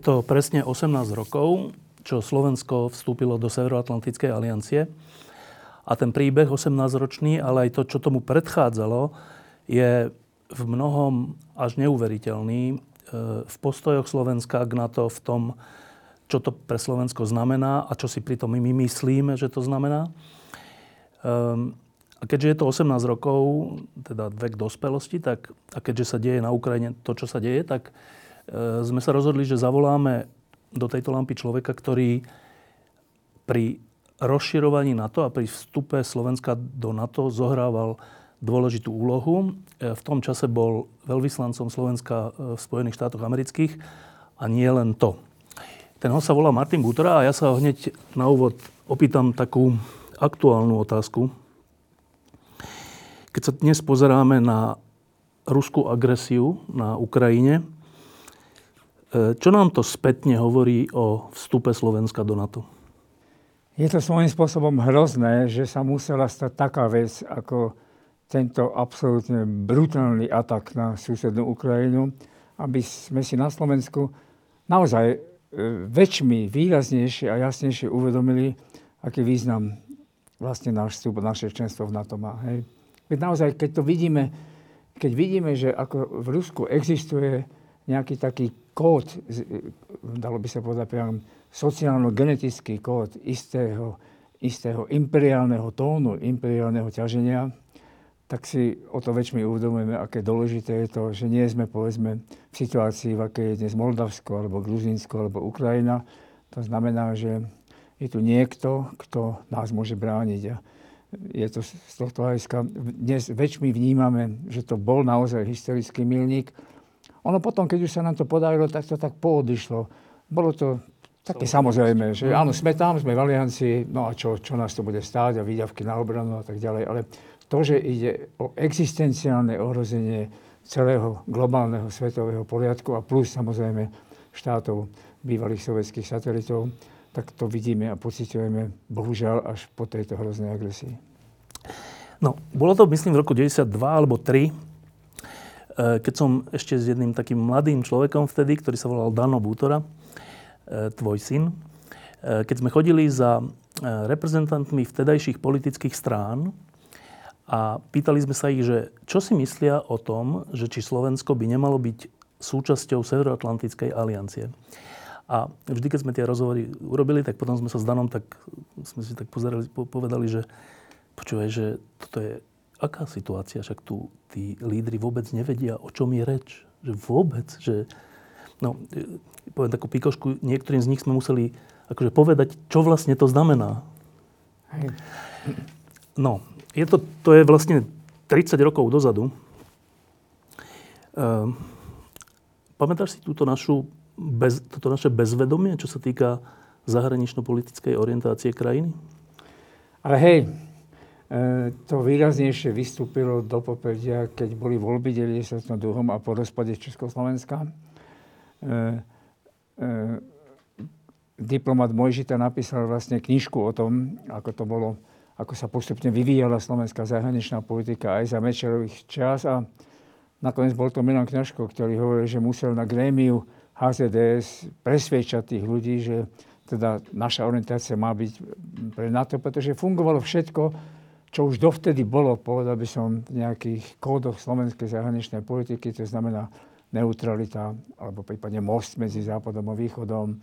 Je to presne 18 rokov, čo Slovensko vstúpilo do Severoatlantickej aliancie. A ten príbeh 18-ročný, ale aj to, čo tomu predchádzalo, je v mnohom až neuveriteľný e, v postojoch Slovenska k NATO, v tom, čo to pre Slovensko znamená a čo si pritom my myslíme, že to znamená. Ehm, a keďže je to 18 rokov, teda vek dospelosti, tak, a keďže sa deje na Ukrajine to, čo sa deje, tak sme sa rozhodli, že zavoláme do tejto lampy človeka, ktorý pri rozširovaní NATO a pri vstupe Slovenska do NATO zohrával dôležitú úlohu. E, v tom čase bol veľvyslancom Slovenska e, v Spojených štátoch amerických a nie len to. Ten ho sa volá Martin Butora a ja sa ho hneď na úvod opýtam takú aktuálnu otázku. Keď sa dnes pozeráme na ruskú agresiu na Ukrajine, E, čo nám to spätne hovorí o vstupe Slovenska do NATO? Je to svojím spôsobom hrozné, že sa musela stať taká vec, ako tento absolútne brutálny atak na susednú Ukrajinu, aby sme si na Slovensku naozaj e, väčšmi, výraznejšie a jasnejšie uvedomili, aký význam vlastne náš vstup, naše členstvo v NATO má. Hej. Veď naozaj, keď to vidíme, keď vidíme, že ako v Rusku existuje nejaký taký kód, dalo by sa povedať priam sociálno-genetický kód istého, istého imperiálneho tónu, imperiálneho ťaženia, tak si o to väčšmi uvedomujeme, aké dôležité je to, že nie sme povedzme v situácii, v akej je dnes Moldavsko, alebo Gruzínsko, alebo Ukrajina. To znamená, že je tu niekto, kto nás môže brániť. A je to z tohto hľadiska, dnes väčšmi vnímame, že to bol naozaj historický milník, ono potom, keď už sa nám to podarilo, tak to tak poodišlo. Bolo to také samozrejme, že áno, sme tam, sme v aliancii, no a čo, čo nás to bude stáť a výdavky na obranu a tak ďalej. Ale to, že ide o existenciálne ohrozenie celého globálneho svetového poriadku a plus samozrejme štátov bývalých sovietských satelitov, tak to vidíme a pociťujeme bohužiaľ až po tejto hroznej agresii. No, bolo to myslím v roku 92 alebo 3, E, keď som ešte s jedným takým mladým človekom vtedy, ktorý sa volal Dano Bútora, e, tvoj syn, e, keď sme chodili za reprezentantmi vtedajších politických strán a pýtali sme sa ich, že čo si myslia o tom, že či Slovensko by nemalo byť súčasťou Severoatlantickej aliancie. A vždy, keď sme tie rozhovory urobili, tak potom sme sa s Danom tak, sme si tak pozerali, povedali, že počúvaj, že toto je aká situácia, však tu tí lídry vôbec nevedia, o čom je reč. Že vôbec, že... No, e, poviem takú pikošku, niektorým z nich sme museli akože povedať, čo vlastne to znamená. No, je to, to je vlastne 30 rokov dozadu. Uh, pamätáš si túto našu bez, toto naše bezvedomie, čo sa týka zahranično-politickej orientácie krajiny? Ale hej, to výraznejšie vystúpilo do popredia, keď boli voľby 92. a po rozpade Československa. E, e, diplomat Mojžita napísal vlastne knižku o tom, ako to bolo, ako sa postupne vyvíjala slovenská zahraničná politika aj za Mečerových čas a nakoniec bol to Milan Kňažko, ktorý hovoril, že musel na grémiu HZDS presviečať tých ľudí, že teda naša orientácia má byť pre NATO, pretože fungovalo všetko, čo už dovtedy bolo, povedal by som, v nejakých kódoch slovenskej zahraničnej politiky, to znamená neutralita, alebo prípadne most medzi západom a východom, e,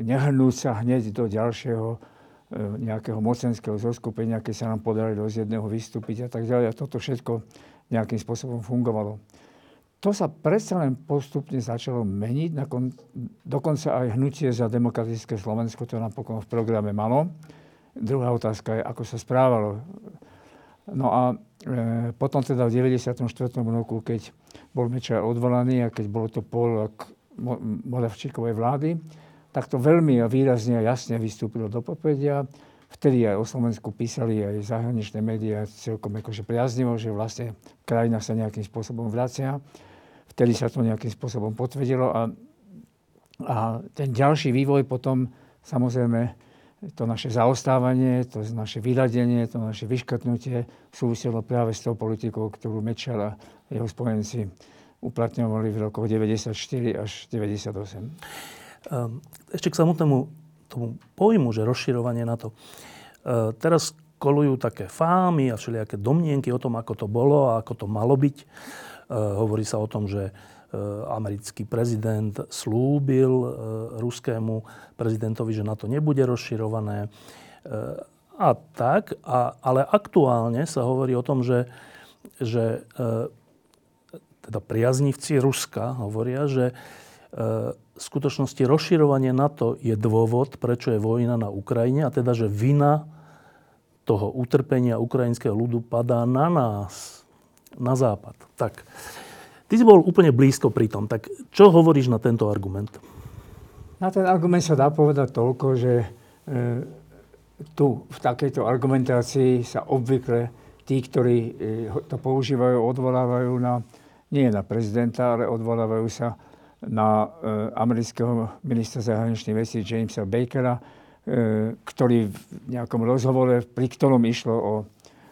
nehrnúť sa hneď do ďalšieho e, nejakého mocenského zoskupenia, keď sa nám podarilo z jedného vystúpiť a tak ďalej. A toto všetko nejakým spôsobom fungovalo. To sa predsa len postupne začalo meniť, dokonca aj hnutie za demokratické Slovensko to napokon v programe malo. Druhá otázka je, ako sa správalo. No a e, potom teda v 94. roku, keď bol Mečar odvolaný a keď bolo to pol Moravčíkovej vlády, tak to veľmi výrazne a jasne vystúpilo do popredia. Vtedy aj o Slovensku písali aj zahraničné médiá celkom akože priaznivo, že vlastne krajina sa nejakým spôsobom vracia. Vtedy sa to nejakým spôsobom potvrdilo a, a ten ďalší vývoj potom samozrejme to naše zaostávanie, to naše vyladenie, to naše vyškrtnutie súviselo práve s tou politikou, ktorú Mečer a jeho spojenci uplatňovali v rokoch 94 až 98. Ehm, ešte k samotnému tomu pojmu, že rozširovanie na to. Ehm, teraz kolujú také fámy a všelijaké domnienky o tom, ako to bolo a ako to malo byť. Ehm, hovorí sa o tom, že americký prezident slúbil ruskému prezidentovi, že na to nebude rozširované. A tak, a, ale aktuálne sa hovorí o tom, že, že teda priaznivci Ruska hovoria, že v skutočnosti rozširovanie NATO je dôvod, prečo je vojna na Ukrajine a teda, že vina toho utrpenia ukrajinského ľudu padá na nás, na západ. Tak, ty si bol úplne blízko pri tom. Tak čo hovoríš na tento argument? Na ten argument sa dá povedať toľko, že e, tu v takejto argumentácii sa obvykle tí, ktorí e, to používajú, odvolávajú na, nie na prezidenta, ale odvolávajú sa na e, amerického ministra zahraničných vecí Jamesa Bakera, e, ktorý v nejakom rozhovore, pri ktorom išlo o,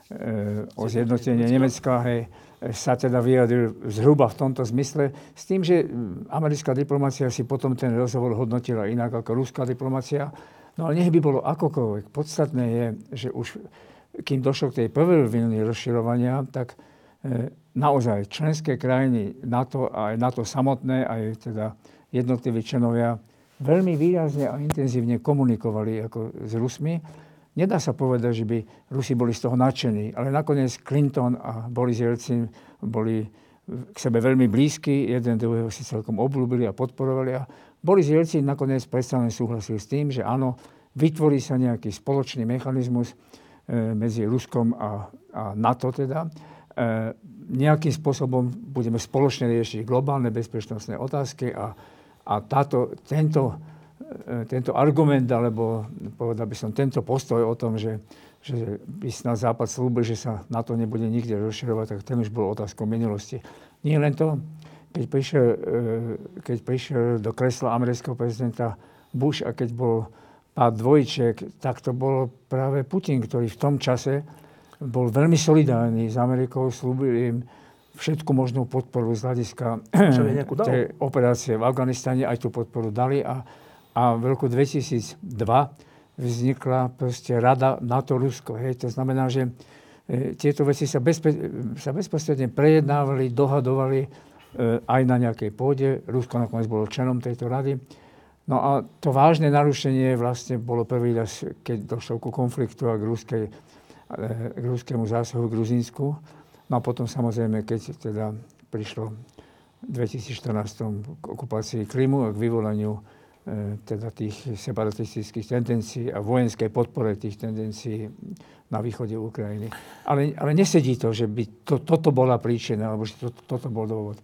e, o zjednotenie Nemecka, hej, sa teda vyjadril zhruba v tomto zmysle, s tým, že americká diplomácia si potom ten rozhovor hodnotila inak ako ruská diplomácia. No ale nech by bolo akokoľvek. Podstatné je, že už kým došlo k tej prvej vlny rozširovania, tak naozaj členské krajiny NATO a aj NATO samotné, aj teda jednotliví členovia veľmi výrazne a intenzívne komunikovali ako s Rusmi. Nedá sa povedať, že by Rusi boli z toho nadšení, ale nakoniec Clinton a Boris Jelcin boli k sebe veľmi blízky, jeden druhého si celkom obľúbili a podporovali. A Boris Jelcin nakoniec predstavne súhlasil s tým, že áno, vytvorí sa nejaký spoločný mechanizmus e, medzi Ruskom a, a NATO teda, e, nejakým spôsobom budeme spoločne riešiť globálne bezpečnostné otázky a, a táto, tento, tento argument, alebo povedal by som tento postoj o tom, že, že by snad Západ slúbil, že sa na to nebude nikde rozširovať, tak ten už bol otázkou minulosti. Nie len to, keď prišiel, e, keď prišiel do kresla amerického prezidenta Bush a keď bol pád dvojček, tak to bol práve Putin, ktorý v tom čase bol veľmi solidárny s Amerikou, slúbil im všetku možnú podporu z hľadiska tej operácie v Afganistane, aj tú podporu dali a, a v roku 2002 vznikla proste rada NATO-Rusko. Hej. To znamená, že e, tieto veci sa, bezpe- sa bezprostredne prejednávali, dohadovali e, aj na nejakej pôde. Rusko nakoniec bolo členom tejto rady. No a to vážne narušenie vlastne bolo prvý raz, keď došlo ku konfliktu a k ruskej k ruskému zásahu v Gruzínsku. No a potom samozrejme, keď teda prišlo v 2014 k okupácii Krymu a k vyvolaniu e, teda tých separatistických tendencií a vojenskej podpore tých tendencií na východe Ukrajiny. Ale, ale nesedí to, že by to, toto bola príčina, alebo že to, toto bol dôvod.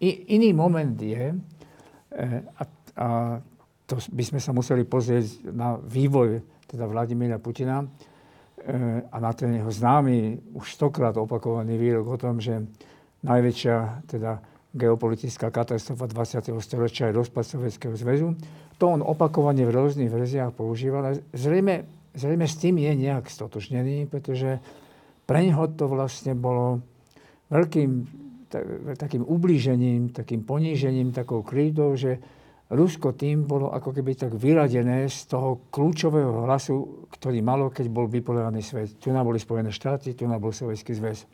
I, iný moment je, e, a, a to by sme sa museli pozrieť na vývoj teda Vladimíra Putina, E, a na ten jeho známy, už stokrát opakovaný výrok o tom, že najväčšia teda geopolitická katastrofa 20. storočia je rozpad Sovjetského zväzu. To on opakovane v rôznych verziách používal. Zrejme, zrejme s tým je nejak stotožnený, pretože pre neho to vlastne bolo veľkým takým ublížením, takým ponížením, takou krídou, že Rusko tým bolo ako keby tak vyradené z toho kľúčového hlasu, ktorý malo, keď bol bipolárny svet. Tu nám boli Spojené štáty, tu nám bol Sovjetský zväz.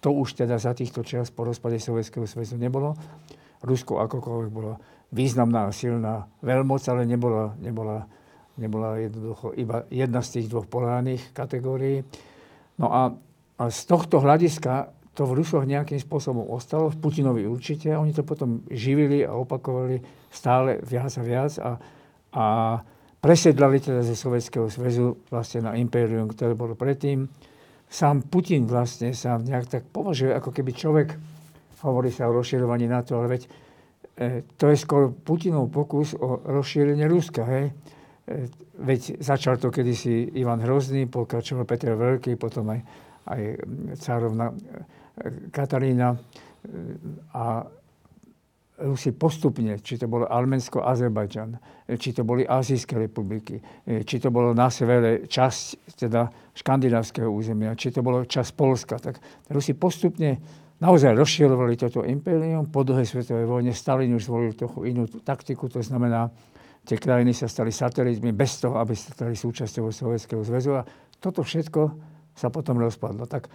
To už teda za týchto čas po rozpade Sovjetského zväzu nebolo. Rusko akokoľvek bolo významná a silná veľmoc, ale nebola, nebola, nebola jednoducho iba jedna z tých dvoch polárnych kategórií. No a, a z tohto hľadiska to v Rusoch nejakým spôsobom ostalo, v Putinovi určite. Oni to potom živili a opakovali stále viac a viac a, a presedlali teda ze Sovjetského zväzu vlastne na impérium, ktoré bolo predtým. Sám Putin vlastne sa nejak tak považuje, ako keby človek, hovorí sa o rozširovaní NATO, ale veď e, to je skôr Putinov pokus o rozšírenie Ruska. Hej? E, veď začal to kedysi Ivan Hrozný, pokračoval Petr Veľký, potom aj, aj cárovna e, Katarína. A Rusi postupne, či to bolo Arménsko, Azerbajdžan, či to boli Azijské republiky, či to bolo na severe časť teda škandinávskeho územia, či to bolo časť Polska, tak Rusi postupne naozaj rozširovali toto impérium. Po druhej svetovej vojne Stalin už zvolil trochu inú taktiku, to znamená, tie krajiny sa stali satelitmi bez toho, aby sa stali súčasťou Sovjetského zväzu a toto všetko sa potom rozpadlo. Tak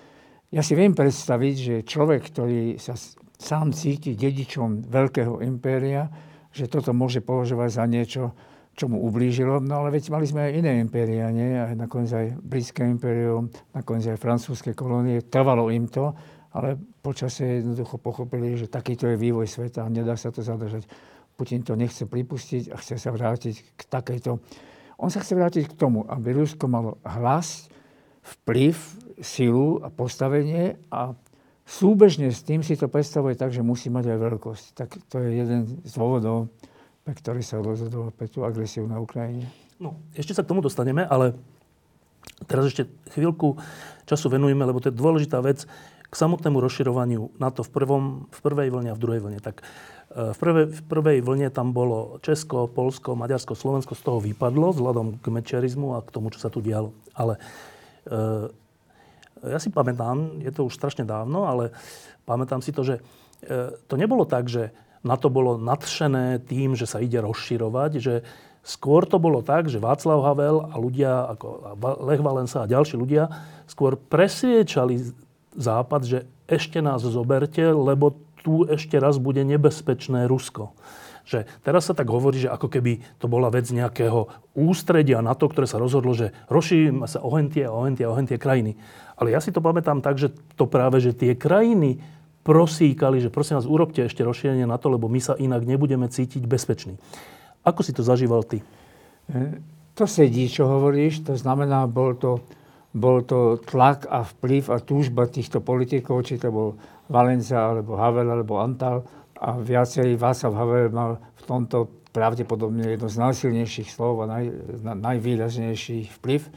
ja si viem predstaviť, že človek, ktorý sa sám cíti dedičom veľkého impéria, že toto môže považovať za niečo, čo mu ublížilo. No ale veď mali sme aj iné impéria, nie? Aj nakoniec aj britské impérium, nakoniec aj francúzske kolónie. Trvalo im to, ale počasie jednoducho pochopili, že takýto je vývoj sveta a nedá sa to zadržať. Putin to nechce pripustiť a chce sa vrátiť k takejto... On sa chce vrátiť k tomu, aby Rusko malo hlas, vplyv, silu a postavenie a súbežne s tým si to predstavuje tak, že musí mať aj veľkosť. Tak to je jeden z dôvodov, pre ktorý sa rozhodol pre tú agresiu na Ukrajine. No, ešte sa k tomu dostaneme, ale teraz ešte chvíľku času venujeme, lebo to je dôležitá vec k samotnému rozširovaniu NATO v, prvom, v prvej vlne a v druhej vlne. Tak e, v prvej, v prvej vlne tam bolo Česko, Polsko, Maďarsko, Slovensko z toho vypadlo vzhľadom k mečerizmu a k tomu, čo sa tu dialo. Ale e, ja si pamätám, je to už strašne dávno, ale pamätám si to, že e, to nebolo tak, že na to bolo nadšené tým, že sa ide rozširovať, že skôr to bolo tak, že Václav Havel a ľudia ako Lech Valensa a ďalší ľudia skôr presviečali Západ, že ešte nás zoberte, lebo tu ešte raz bude nebezpečné Rusko. Že teraz sa tak hovorí, že ako keby to bola vec nejakého ústredia na to, ktoré sa rozhodlo, že rozšírime sa ohentie a ohentie a ohentie krajiny. Ale ja si to pamätám tak, že to práve, že tie krajiny prosíkali, že prosím vás, urobte ešte rozšírenie na to, lebo my sa inak nebudeme cítiť bezpeční. Ako si to zažíval ty? E, to sedí, čo hovoríš. To znamená, bol to, bol to tlak a vplyv a túžba týchto politikov, či to bol Valenza, alebo Havel, alebo Antal, a viacerí Václav Havel mal v tomto pravdepodobne jedno z najsilnejších slov a naj, na, najvýraznejší vplyv,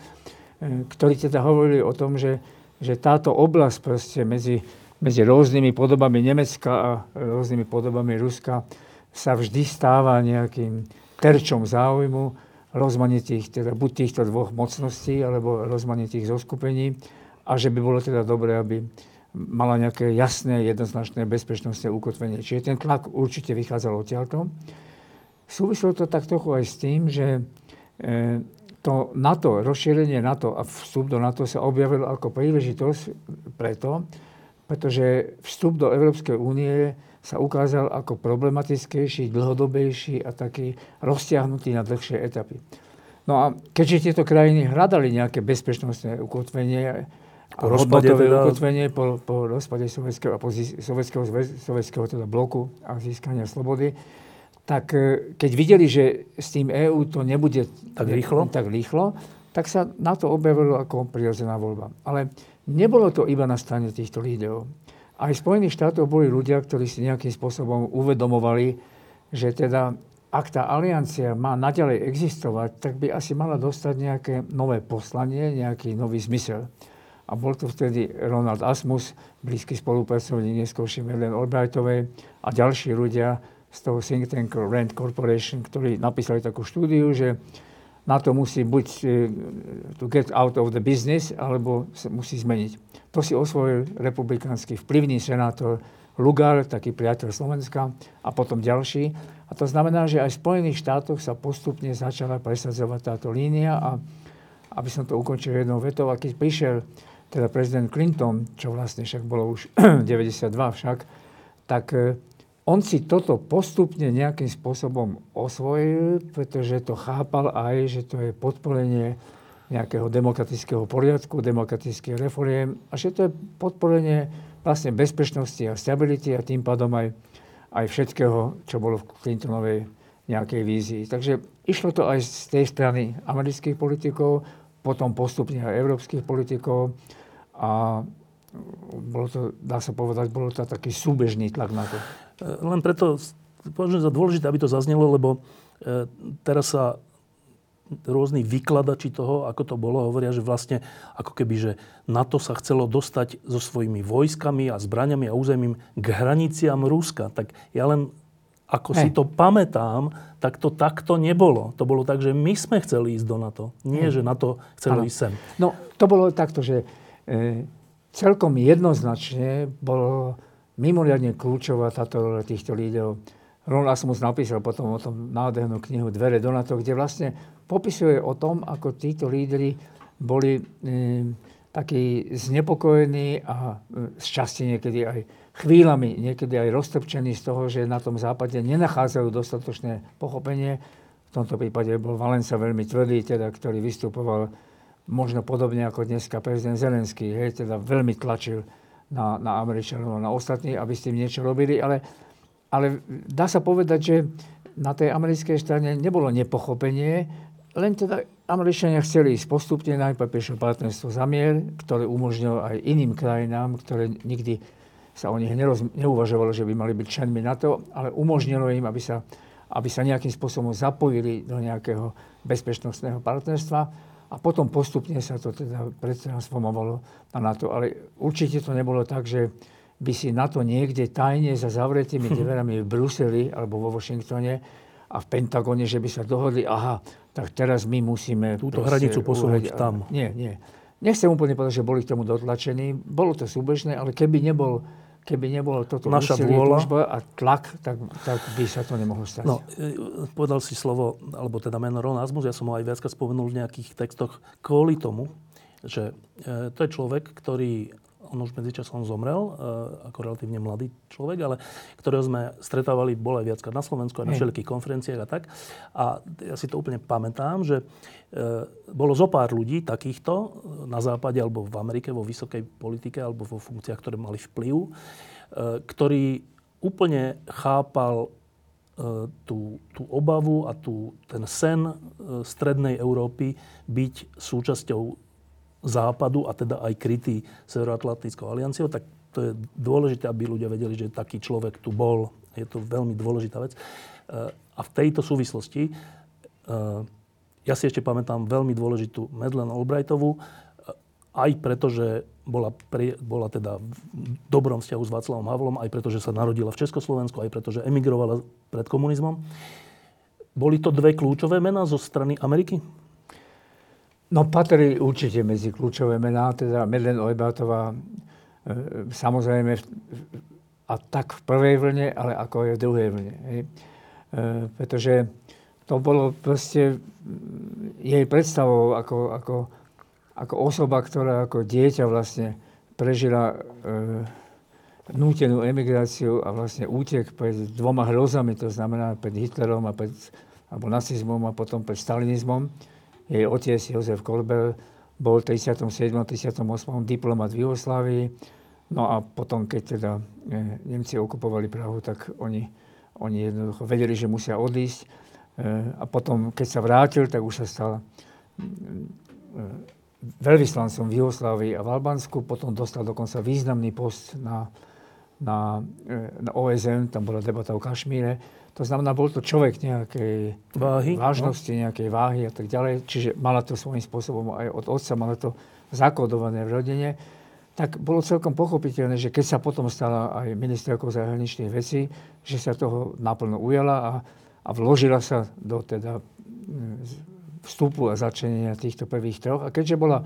ktorí teda hovorili o tom, že, že táto oblasť proste medzi, medzi rôznymi podobami Nemecka a rôznymi podobami Ruska sa vždy stáva nejakým terčom záujmu rozmanitých, teda buď týchto dvoch mocností, alebo rozmanitých zoskupení a že by bolo teda dobré, aby mala nejaké jasné, jednoznačné bezpečnostné ukotvenie. Čiže ten tlak určite vychádzal odtiaľto. Súvislo to tak trochu aj s tým, že e, to NATO, rozšírenie NATO a vstup do NATO sa objavil ako príležitosť preto, pretože vstup do Európskej únie sa ukázal ako problematickejší, dlhodobejší a taký roztiahnutý na dlhšie etapy. No a keďže tieto krajiny hľadali nejaké bezpečnostné ukotvenie, po rozpade teda... ukotvenie po, po rozpade sovietského, po sovietského, sovietského teda bloku a získania slobody, tak e, keď videli, že s tým EÚ to nebude tak rýchlo, tak, rýchlo, tak sa na to objavilo ako prirodzená voľba. Ale nebolo to iba na strane týchto líderov. Aj v Spojených štátoch boli ľudia, ktorí si nejakým spôsobom uvedomovali, že teda ak tá aliancia má naďalej existovať, tak by asi mala dostať nejaké nové poslanie, nejaký nový zmysel. A bol to vtedy Ronald Asmus, blízky spolupracovník neskôršie Madeleine Albrightovej a ďalší ľudia z toho think tanku Rand Corporation, ktorí napísali takú štúdiu, že na to musí buď uh, to get out of the business, alebo sa musí zmeniť. To si osvojil republikánsky vplyvný senátor Lugar, taký priateľ Slovenska, a potom ďalší. A to znamená, že aj v Spojených štátoch sa postupne začala presadzovať táto línia a aby som to ukončil jednou vetou, a keď prišiel teda prezident Clinton, čo vlastne však bolo už 92 však, tak e, on si toto postupne nejakým spôsobom osvojil, pretože to chápal aj, že to je podporenie nejakého demokratického poriadku, demokratických reforiem a že to je podporenie vlastne bezpečnosti a stability a tým pádom aj, aj všetkého, čo bolo v Clintonovej nejakej vízii. Takže išlo to aj z tej strany amerických politikov, potom postupne aj európskych politikov a bolo to, dá sa povedať, bolo to taký súbežný tlak na to. Len preto považujem za dôležité, aby to zaznelo, lebo teraz sa rôzni vykladači toho, ako to bolo, hovoria, že vlastne ako keby, že NATO sa chcelo dostať so svojimi vojskami a zbraniami a územím k hraniciam Ruska. Tak ja len ako Hej. si to pamätám, tak to takto nebolo. To bolo tak, že my sme chceli ísť do NATO. Nie, Hej. že NATO chcelo ísť sem. No, to bolo takto, že e, celkom jednoznačne bolo mimoriadne kľúčová táto rola týchto lídrov. Ron Asmus napísal potom o tom nádhernú knihu Dvere do NATO, kde vlastne popisuje o tom, ako títo lídry boli e, takí znepokojení a e, z niekedy aj chvíľami, niekedy aj roztrpčení z toho, že na tom západe nenachádzajú dostatočné pochopenie. V tomto prípade bol Valenca veľmi tvrdý, teda, ktorý vystupoval možno podobne ako dneska prezident Zelenský, hej, teda veľmi tlačil na, na Američanov a na ostatných, aby s tým niečo robili, ale, ale dá sa povedať, že na tej americkej strane nebolo nepochopenie, len teda Američania chceli ísť postupne, najprv prišlo partnerstvo za mier, ktoré umožnilo aj iným krajinám, ktoré nikdy sa o nich neroz, neuvažovalo, že by mali byť členmi NATO, ale umožnilo im, aby sa, aby sa nejakým spôsobom zapojili do nejakého bezpečnostného partnerstva a potom postupne sa to teda pretransformovalo na NATO. Ale určite to nebolo tak, že by si NATO niekde tajne za zavretými dverami v Bruseli alebo vo Washingtone a v Pentagone, že by sa dohodli, aha, tak teraz my musíme... Túto hranicu posunúť tam. Nie, nie. Nechcem úplne povedať, že boli k tomu dotlačení. Bolo to súbežné, ale keby nebol keby nebolo toto Naša vôľa a tlak, tak, tak by sa to nemohlo stať. No, e, povedal si slovo, alebo teda meno Ron Asmus, ja som ho aj viackrát spomenul v nejakých textoch kvôli tomu, že e, to je človek, ktorý on už medzičasom zomrel, uh, ako relatívne mladý človek, ale ktorého sme stretávali, bol aj viackrát na Slovensku, aj na všetkých konferenciách a tak. A ja si to úplne pamätám, že uh, bolo zo pár ľudí takýchto e, na západe alebo v Amerike, vo vysokej politike alebo vo funkciách, ktoré mali vplyv, ktorý úplne chápal tú, tú obavu a tú, ten sen strednej Európy byť súčasťou západu a teda aj krytý Severoatlantickou alianciou, tak to je dôležité, aby ľudia vedeli, že taký človek tu bol. Je to veľmi dôležitá vec. Eh, a v tejto súvislosti eh, ja si ešte pamätám veľmi dôležitú Madeleine Albrightovú, eh, aj preto, že bola, pre, bola teda v dobrom vzťahu s Václavom Havlom, aj preto, že sa narodila v Československu, aj preto, že emigrovala pred komunizmom. Boli to dve kľúčové mená zo strany Ameriky? No patrí určite medzi kľúčové mená, teda Medlen Ojbátová, e, samozrejme a tak v prvej vlne, ale ako aj v druhej vlne. Hej. E, pretože to bolo proste jej predstavou ako, ako, ako osoba, ktorá ako dieťa vlastne prežila e, nútenú emigráciu a vlastne útek pred dvoma hrozami, to znamená pred Hitlerom a pred, alebo nacizmom a potom pred stalinizmom jej otec Jozef Kolber bol v 37. 38. diplomat v Jugoslávii. No a potom, keď teda e, Nemci okupovali Prahu, tak oni, oni jednoducho vedeli, že musia odísť. E, a potom, keď sa vrátil, tak už sa stal e, veľvyslancom v Jugoslávii a v Albánsku. Potom dostal dokonca významný post na, na, na OSN, tam bola debata o Kašmíre to znamená, bol to človek nejakej váhy, vážnosti, no. nejakej váhy a tak ďalej. Čiže mala to svojím spôsobom aj od otca, mala to zakodované v rodine. Tak bolo celkom pochopiteľné, že keď sa potom stala aj ministerkou zahraničných vecí, že sa toho naplno ujala a, a vložila sa do teda mm, vstupu a začlenenia týchto prvých troch. A keďže bola,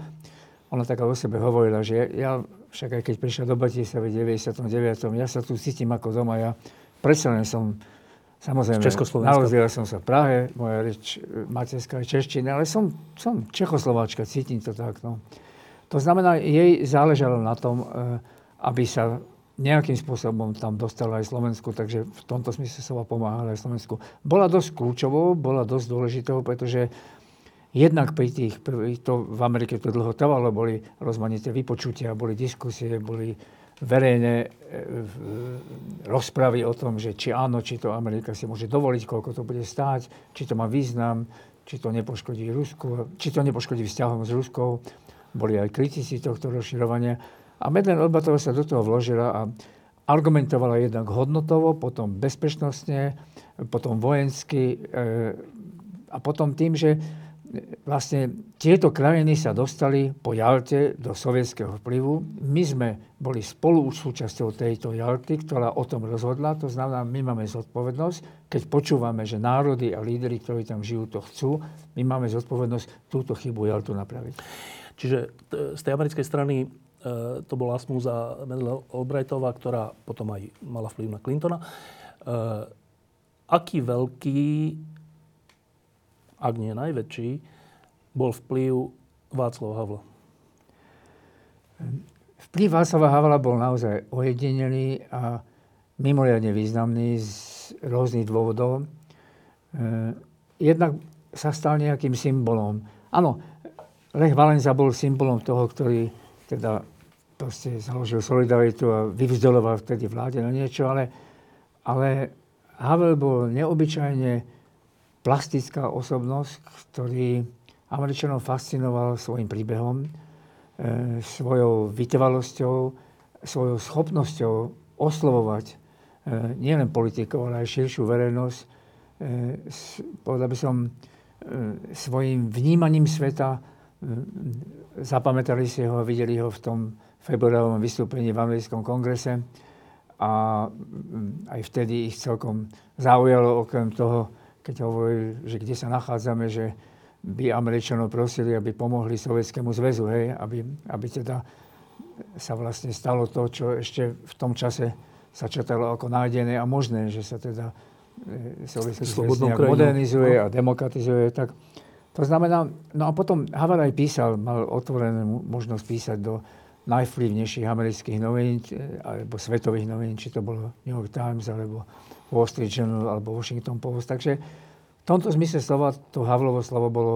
ona taká o sebe hovorila, že ja, však aj keď prišla do Bratislava v 99. ja sa tu cítim ako doma, ja predsa len som Samozrejme, narodil som sa v Prahe, moja reč materská je čeština, ale som, som Čechoslováčka, cítim to tak. No. To znamená, jej záležalo na tom, eh, aby sa nejakým spôsobom tam dostala aj Slovensku, takže v tomto smysle sa pomáhala aj Slovensku. Bola dosť kľúčovou, bola dosť dôležitou, pretože jednak pri tých to v Amerike to dlho trvalo, boli rozmanité vypočutia, boli diskusie, boli verejné e, rozpravy o tom, že či áno, či to Amerika si môže dovoliť, koľko to bude stáť, či to má význam, či to nepoškodí Rusku, či to nepoškodí vzťahom s Ruskou. boli aj kritici tohto rozširovania. A Medlen Olbatová sa do toho vložila a argumentovala jednak hodnotovo, potom bezpečnostne, potom vojensky e, a potom tým, že vlastne tieto krajiny sa dostali po Jalte do sovietského vplyvu. My sme boli spolu súčasťou tejto Jalty, ktorá o tom rozhodla. To znamená, my máme zodpovednosť, keď počúvame, že národy a lídry, ktorí tam žijú, to chcú, my máme zodpovednosť túto chybu Jaltu napraviť. Čiže z tej americkej strany e, to bola smúza Madeleine Albrightová, ktorá potom aj mala vplyv na Clintona. E, aký veľký ak nie najväčší, bol vplyv Václava Havla? Vplyv Václava Havla bol naozaj ojedinelý a mimoriadne významný z rôznych dôvodov. E, jednak sa stal nejakým symbolom. Áno, Lech Valenza bol symbolom toho, ktorý teda proste založil solidaritu a vyvzdoloval vtedy vláde na niečo, ale, ale Havel bol neobyčajne plastická osobnosť, ktorý Američanov fascinoval svojim príbehom, e, svojou vytrvalosťou, svojou schopnosťou oslovovať e, nielen politikov, ale aj širšiu verejnosť. E, povedal by som, svojim vnímaním sveta zapamätali si ho videli ho v tom februárovom vystúpení v americkom kongrese a aj vtedy ich celkom zaujalo okrem toho, keď hovorili, že kde sa nachádzame, že by Američanov prosili, aby pomohli Sovietskému zväzu, hej, aby, aby teda sa vlastne stalo to, čo ešte v tom čase sa četalo ako nájdené a možné, že sa teda e, Sovietský zväz nejak modernizuje no. a demokratizuje. Tak to znamená, no a potom Havel aj písal, mal otvorenú možnosť písať do najvplyvnejších amerických novín, e, alebo svetových novín, či to bolo New York Times, alebo Wall Street Journal alebo Washington Post. Takže v tomto zmysle slova to Havlovo slovo bolo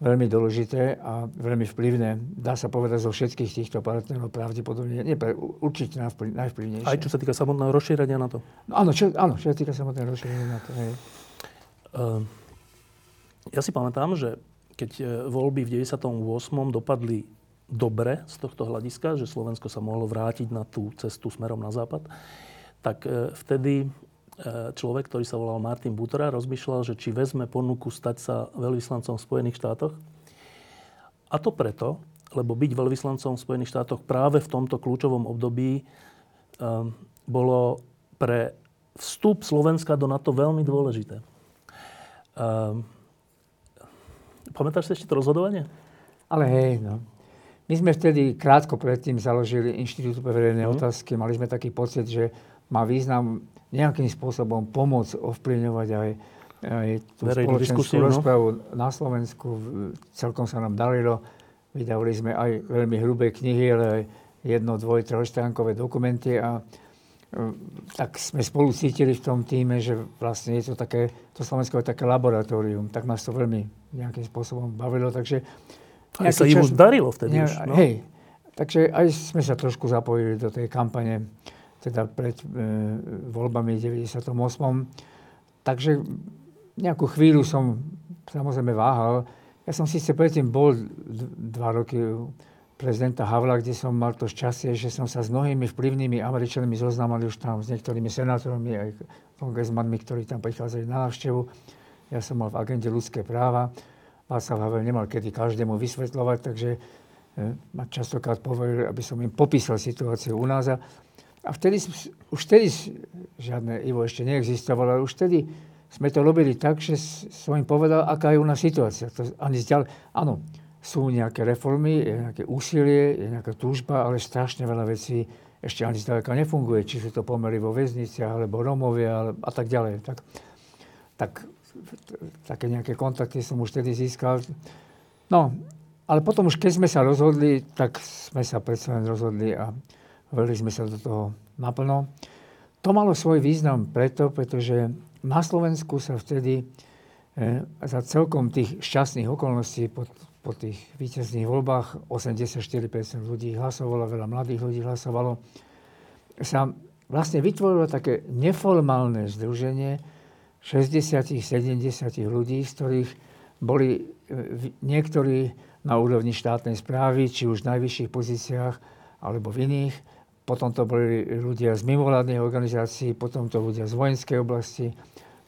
veľmi dôležité a veľmi vplyvné. Dá sa povedať zo všetkých týchto partnerov pravdepodobne, nie, určite najvplyvnejšie. Aj čo sa týka samotného rozšírenia na to? No, áno, čo, áno, čo sa týka samotného rozšírenia na to. Hej. Uh, ja si pamätám, že keď e, voľby v 98. dopadli dobre z tohto hľadiska, že Slovensko sa mohlo vrátiť na tú cestu smerom na západ, tak e, vtedy človek, ktorý sa volal Martin Butora, rozmýšľal, že či vezme ponuku stať sa veľvyslancom v Spojených štátoch. A to preto, lebo byť veľvyslancom v Spojených štátoch práve v tomto kľúčovom období um, bolo pre vstup Slovenska do NATO veľmi dôležité. Um, pamätáš si ešte to rozhodovanie? Ale hej, no. My sme vtedy krátko predtým založili Inštitút pre verejné mm. otázky. Mali sme taký pocit, že má význam nejakým spôsobom pomôcť ovplyvňovať aj, aj tú Verejnú spoločenskú no? rozprávu no? na Slovensku. Celkom sa nám darilo. Vydavali sme aj veľmi hrubé knihy, ale aj jedno, dvoj, trojstránkové dokumenty a e, tak sme spolu cítili v tom týme, že vlastne je to také, to Slovensko je také laboratórium, tak nás to veľmi nejakým spôsobom bavilo, takže... Aj sa im už darilo vtedy ne, už, no? Hej, takže aj sme sa trošku zapojili do tej kampane teda pred e, voľbami v 98. Takže nejakú chvíľu som samozrejme váhal. Ja som síce predtým bol dva roky prezidenta Havla, kde som mal to šťastie, že som sa s mnohými vplyvnými Američanmi zoznámil už tam, s niektorými senátormi, aj kongresmanmi, ktorí tam prichádzali na návštevu. Ja som mal v agende ľudské práva. Václav Havel nemal kedy každému vysvetľovať, takže e, ma častokrát povedali, aby som im popísal situáciu u nás. A a vtedy, už vtedy žiadne Ivo ešte neexistovalo, ale už vtedy sme to robili tak, že som im povedal, aká je u nás situácia. To ani zďal... Áno, sú nejaké reformy, je nejaké úsilie, je nejaká túžba, ale strašne veľa vecí ešte ani zďaleka nefunguje. Či sú to pomery vo väzniciach, alebo Romovia, ale, a tak ďalej. Tak, tak také nejaké kontakty som už vtedy získal. No, ale potom už keď sme sa rozhodli, tak sme sa predsa len rozhodli a Vrli sme sa do toho naplno. To malo svoj význam preto, pretože na Slovensku sa vtedy e, za celkom tých šťastných okolností po, po tých víťazných voľbách 84% ľudí hlasovalo, veľa mladých ľudí hlasovalo, sa vlastne vytvorilo také neformálne združenie 60-70 ľudí, z ktorých boli niektorí na úrovni štátnej správy, či už v najvyšších pozíciách, alebo v iných. Potom to boli ľudia z mimovládnych organizácií, potom to ľudia z vojenskej oblasti,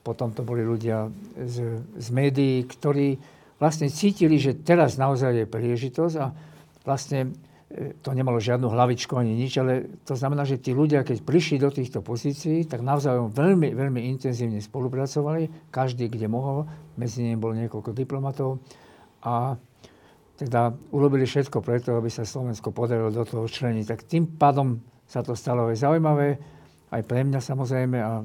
potom to boli ľudia z, z médií, ktorí vlastne cítili, že teraz naozaj je príležitosť a vlastne e, to nemalo žiadnu hlavičku ani nič, ale to znamená, že tí ľudia, keď prišli do týchto pozícií, tak navzájom veľmi, veľmi intenzívne spolupracovali, každý, kde mohol, medzi nimi bolo niekoľko diplomatov a teda urobili všetko preto, aby sa Slovensko podarilo do toho členiť. Tak tým pádom sa to stalo aj zaujímavé, aj pre mňa samozrejme a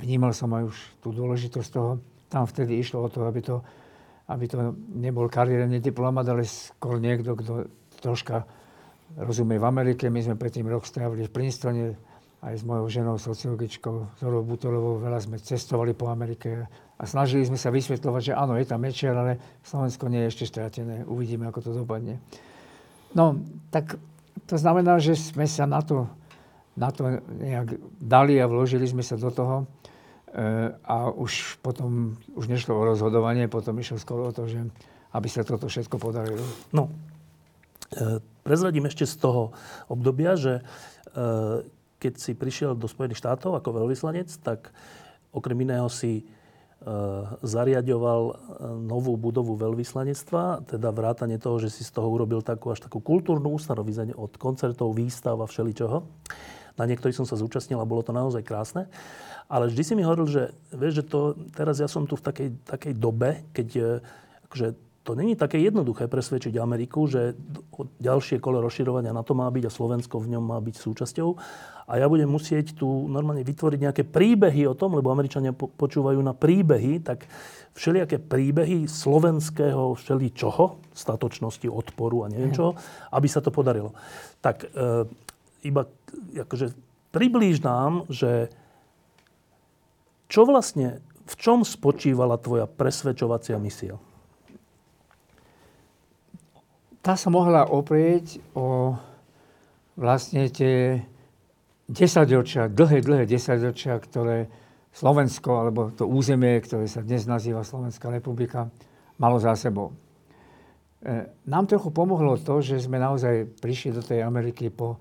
vnímal som aj už tú dôležitosť toho. Tam vtedy išlo o to, aby to, aby to nebol kariérny diplomat, ale skôr niekto, kto troška rozumie v Amerike. My sme predtým rok strávili v Princetone, aj s mojou ženou, sociologičkou Zorou Butorovou, veľa sme cestovali po Amerike a snažili sme sa vysvetľovať, že áno, je tam Mečiar, ale Slovensko nie je ešte stratené. Uvidíme, ako to dopadne. No, tak to znamená, že sme sa na to, na to nejak dali a vložili sme sa do toho. E, a už potom, už nešlo o rozhodovanie, potom išlo skoro o to, že aby sa toto všetko podarilo. No, e, prezradím ešte z toho obdobia, že e, keď si prišiel do Spojených štátov ako veľvyslanec, tak okrem iného si Eh, zariadoval eh, novú budovu veľvyslanectva, teda vrátanie toho, že si z toho urobil takú až takú kultúrnu ústarovizeň od koncertov, výstav a všeličoho. Na niektorých som sa zúčastnil a bolo to naozaj krásne. Ale vždy si mi hovoril, že, vieš, že to, teraz ja som tu v takej, takej dobe, keď eh, akože, to není také jednoduché presvedčiť Ameriku, že ďalšie kolo rozširovania na to má byť a Slovensko v ňom má byť súčasťou. A ja budem musieť tu normálne vytvoriť nejaké príbehy o tom, lebo Američania po- počúvajú na príbehy, tak všelijaké príbehy slovenského všeli čoho, statočnosti, odporu a neviem čoho, aby sa to podarilo. Tak e, iba akože priblíž nám, že čo vlastne, v čom spočívala tvoja presvedčovacia misia? Tá sa mohla oprieť o vlastne tie desaťročia, dlhé, dlhé desaťročia, ktoré Slovensko, alebo to územie, ktoré sa dnes nazýva Slovenská republika, malo za sebou. E, nám trochu pomohlo to, že sme naozaj prišli do tej Ameriky po,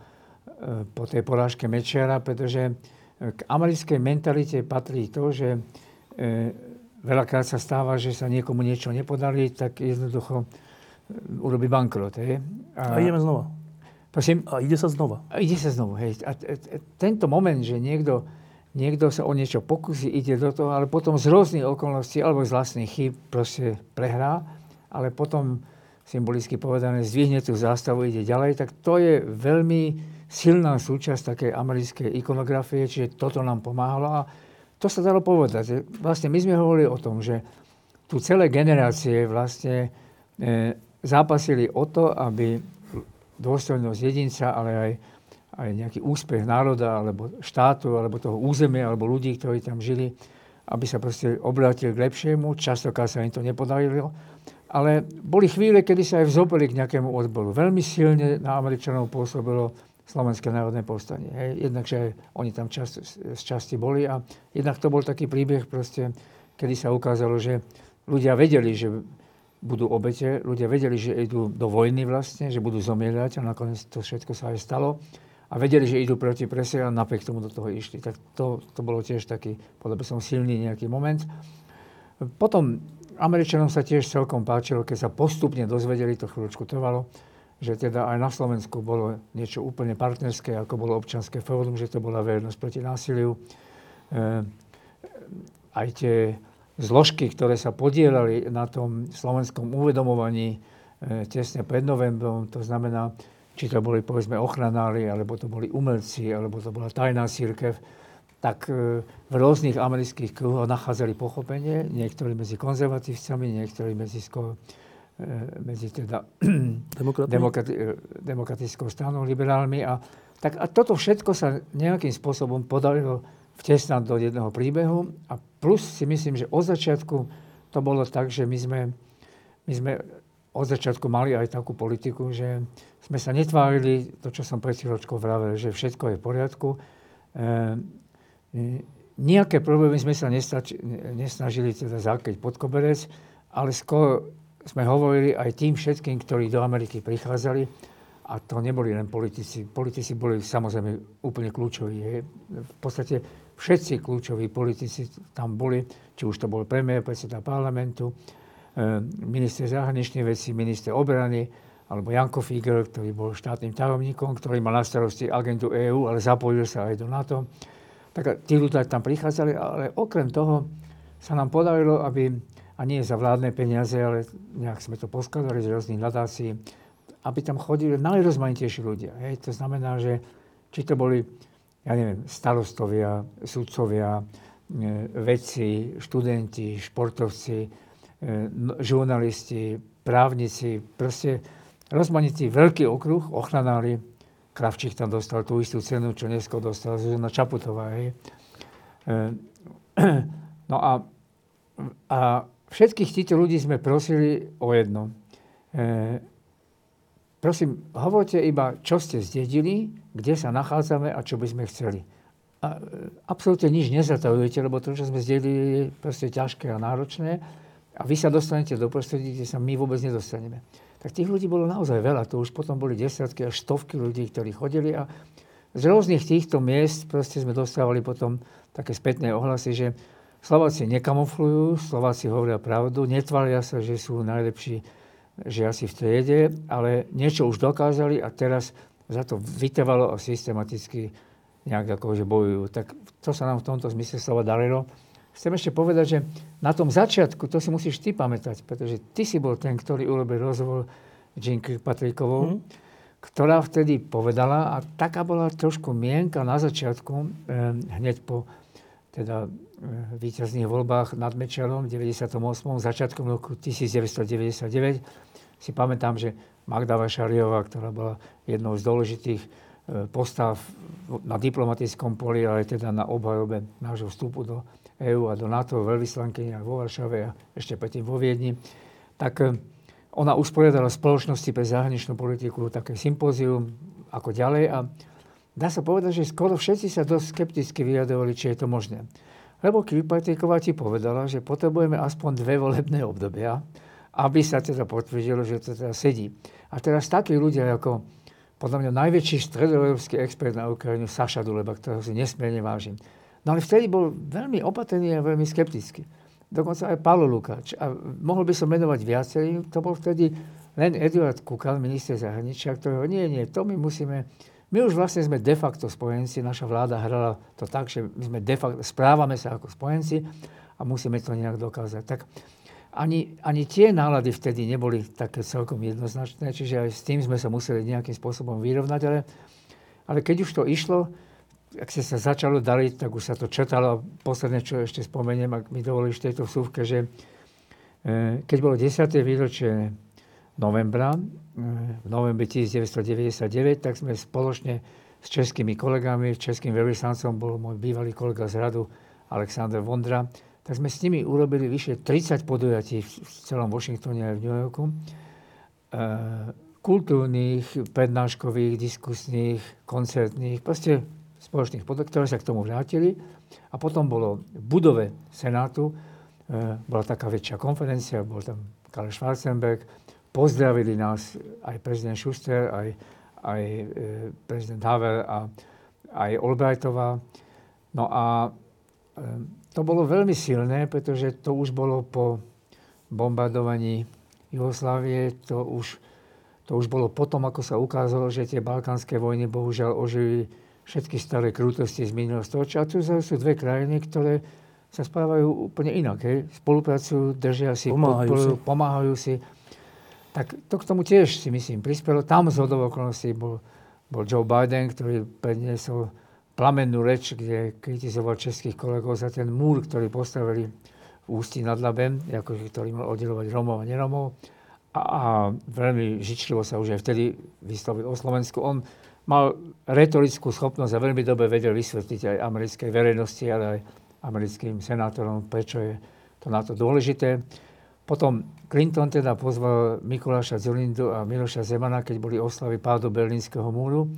e, po tej porážke Mečiara, pretože k americkej mentalite patrí to, že e, veľakrát sa stáva, že sa niekomu niečo nepodarí, tak jednoducho urobí bankrot. Hej. A, a ideme znova. Prosím? A ide sa znova. A ide sa znova. Hej. A tento moment, že niekto, niekto sa o niečo pokusí, ide do toho, ale potom z rôznych okolností alebo z vlastných chýb proste prehrá, ale potom symbolicky povedané zdvihne tú zástavu, ide ďalej, tak to je veľmi silná súčasť takej americkej ikonografie, čiže toto nám pomáhalo a to sa dalo povedať. Vlastne my sme hovorili o tom, že tu celé generácie vlastne e, zápasili o to, aby dôstojnosť jedinca, ale aj, aj nejaký úspech národa, alebo štátu, alebo toho územia, alebo ľudí, ktorí tam žili, aby sa proste obrátili k lepšiemu. Častokrát sa im to nepodarilo. Ale boli chvíle, kedy sa aj vzopili k nejakému odboru. Veľmi silne na Američanov pôsobilo Slovenské národné povstanie. Hej. Jednak, že oni tam čas, z časti boli a jednak to bol taký príbeh proste, kedy sa ukázalo, že ľudia vedeli, že budú obete. Ľudia vedeli, že idú do vojny vlastne, že budú zomierať a nakoniec to všetko sa aj stalo. A vedeli, že idú proti prese a napriek tomu do toho išli. Tak to, to bolo tiež taký, podľa by som, silný nejaký moment. Potom Američanom sa tiež celkom páčilo, keď sa postupne dozvedeli, to chvíľočku trvalo, že teda aj na Slovensku bolo niečo úplne partnerské, ako bolo občanské fórum, že to bola vernosť proti násiliu. E, aj tie zložky, ktoré sa podielali na tom slovenskom uvedomovaní e, tesne pred novembrom, to znamená, či to boli povedzme ochranári, alebo to boli umelci, alebo to bola tajná církev, tak e, v rôznych amerických kruhoch nachádzali pochopenie, niektorí medzi konzervatívcami, niektorí medzi, sko, e, medzi teda demokrati, demokratickou stranou, liberálmi. A, tak, a toto všetko sa nejakým spôsobom podarilo vtesnať do jedného príbehu a plus si myslím, že od začiatku to bolo tak, že my sme, my sme od začiatku mali aj takú politiku, že sme sa netvárili, to čo som pred chvíľočkou vravel, že všetko je v poriadku. E, nejaké problémy sme sa nestač, nesnažili teda zákryť pod koberec, ale skôr sme hovorili aj tým všetkým, ktorí do Ameriky prichádzali, a to neboli len politici. Politici boli samozrejme úplne kľúčoví. V podstate všetci kľúčoví politici tam boli, či už to bol premiér, predseda parlamentu, e, minister zahraničných vecí, minister obrany, alebo Janko Figel, ktorý bol štátnym tajomníkom, ktorý mal na starosti agentu EÚ, ale zapojil sa aj do NATO. Tak tí ľudia tam prichádzali, ale okrem toho sa nám podarilo, aby, a nie za vládne peniaze, ale nejak sme to poskladali z rôznych nadácií, aby tam chodili najrozmanitejší ľudia. Hej. To znamená, že či to boli, ja neviem, starostovia, sudcovia, e, vedci, študenti, športovci, e, žurnalisti, právnici, proste rozmanitý veľký okruh, ochranári. Kravčík tam dostal tú istú cenu, čo dnesko dostal Zuzana Čaputová. Hej. E, no a, a všetkých týchto ľudí sme prosili o jedno. Prosím, hovorte iba, čo ste zdedili, kde sa nachádzame a čo by sme chceli. A e, absolútne nič nezatajujete, lebo to, čo sme zdedili, je proste ťažké a náročné. A vy sa dostanete do prostredí, kde sa my vôbec nedostaneme. Tak tých ľudí bolo naozaj veľa. To už potom boli desiatky až stovky ľudí, ktorí chodili a z rôznych týchto miest proste sme dostávali potom také spätné ohlasy, že Slováci nekamuflujú, Slováci hovoria pravdu, netvária sa, že sú najlepší že asi v triede, ale niečo už dokázali a teraz za to vytrvalo a systematicky nejak akože bojujú. Tak to sa nám v tomto zmysle slova darilo. Chcem ešte povedať, že na tom začiatku, to si musíš ty pamätať, pretože ty si bol ten, ktorý urobil rozhovor Jean Kirkpatrickovou, mm. ktorá vtedy povedala, a taká bola trošku mienka na začiatku, eh, hneď po teda eh, víťazných voľbách nad Mečerom v 98. začiatkom roku 1999 si pamätám, že Magda Vašariová, ktorá bola jednou z dôležitých e, postav na diplomatickom poli, ale teda na obhajobe nášho vstupu do EÚ a do NATO, veľvyslankynia vo Varšave a ešte predtým vo Viedni, tak e, ona usporiadala spoločnosti pre zahraničnú politiku také sympózium ako ďalej a dá sa povedať, že skoro všetci sa dosť skepticky vyjadovali, či je to možné. Lebo Kilpatriková ti povedala, že potrebujeme aspoň dve volebné obdobia, aby sa teda potvrdilo, že to teda sedí. A teraz takí ľudia ako podľa mňa najväčší stredoeurópsky expert na Ukrajinu, Saša Duleba, ktorého si nesmierne vážim. No ale vtedy bol veľmi opatrný a veľmi skeptický. Dokonca aj Paolo Lukáč. A mohol by som menovať viacerým. To bol vtedy len Eduard Kukan, minister zahraničia, ktorého nie, nie, to my musíme... My už vlastne sme de facto spojenci, naša vláda hrala to tak, že my sme de facto, správame sa ako spojenci a musíme to nejak dokázať. Tak ani, ani tie nálady vtedy neboli také celkom jednoznačné, čiže aj s tým sme sa museli nejakým spôsobom vyrovnať, ale, ale keď už to išlo, ak sa sa začalo dariť, tak už sa to četalo. Posledné, čo ešte spomeniem, ak mi dovolíš tejto vsúvke, že e, keď bolo 10. výročie novembra, e, v novembri 1999, tak sme spoločne s českými kolegami, českým veľvyslancom bol môj bývalý kolega z radu Aleksandr Vondra, tak sme s nimi urobili vyše 30 podujatí v celom Washingtone a v New Yorku. E, kultúrnych, prednáškových, diskusných, koncertných, proste spoločných podujatí, ktoré sa k tomu vrátili. A potom bolo v budove Senátu, e, bola taká väčšia konferencia, bol tam Karl Schwarzenberg, pozdravili nás aj prezident Schuster, aj, aj e, prezident Havel a aj Albrightová. No a to bolo veľmi silné, pretože to už bolo po bombardovaní Jugoslávie, to už, to už bolo potom, ako sa ukázalo, že tie balkánske vojny bohužiaľ ožili všetky staré krútosti z minulého storočia. A tu sú dve krajiny, ktoré sa správajú úplne inak. Hej. Spolupracujú, držia si, pomáhajú, podporujú, si. pomáhajú si. Tak to k tomu tiež si myslím prispelo. Tam z okolností bol, bol Joe Biden, ktorý predniesol plamennú reč, kde kritizoval českých kolegov za ten múr, ktorý postavili v Ústí nad Labem, ako, ktorý mal oddelovať Romov a neromov. A, a veľmi žičlivo sa už aj vtedy vyslovil o Slovensku. On mal retorickú schopnosť a veľmi dobre vedel vysvetliť aj americkej verejnosti, ale aj americkým senátorom, prečo je to na to dôležité. Potom Clinton teda pozval Mikuláša Zulindu a Miloša Zemana, keď boli oslavy pádu Berlínskeho múru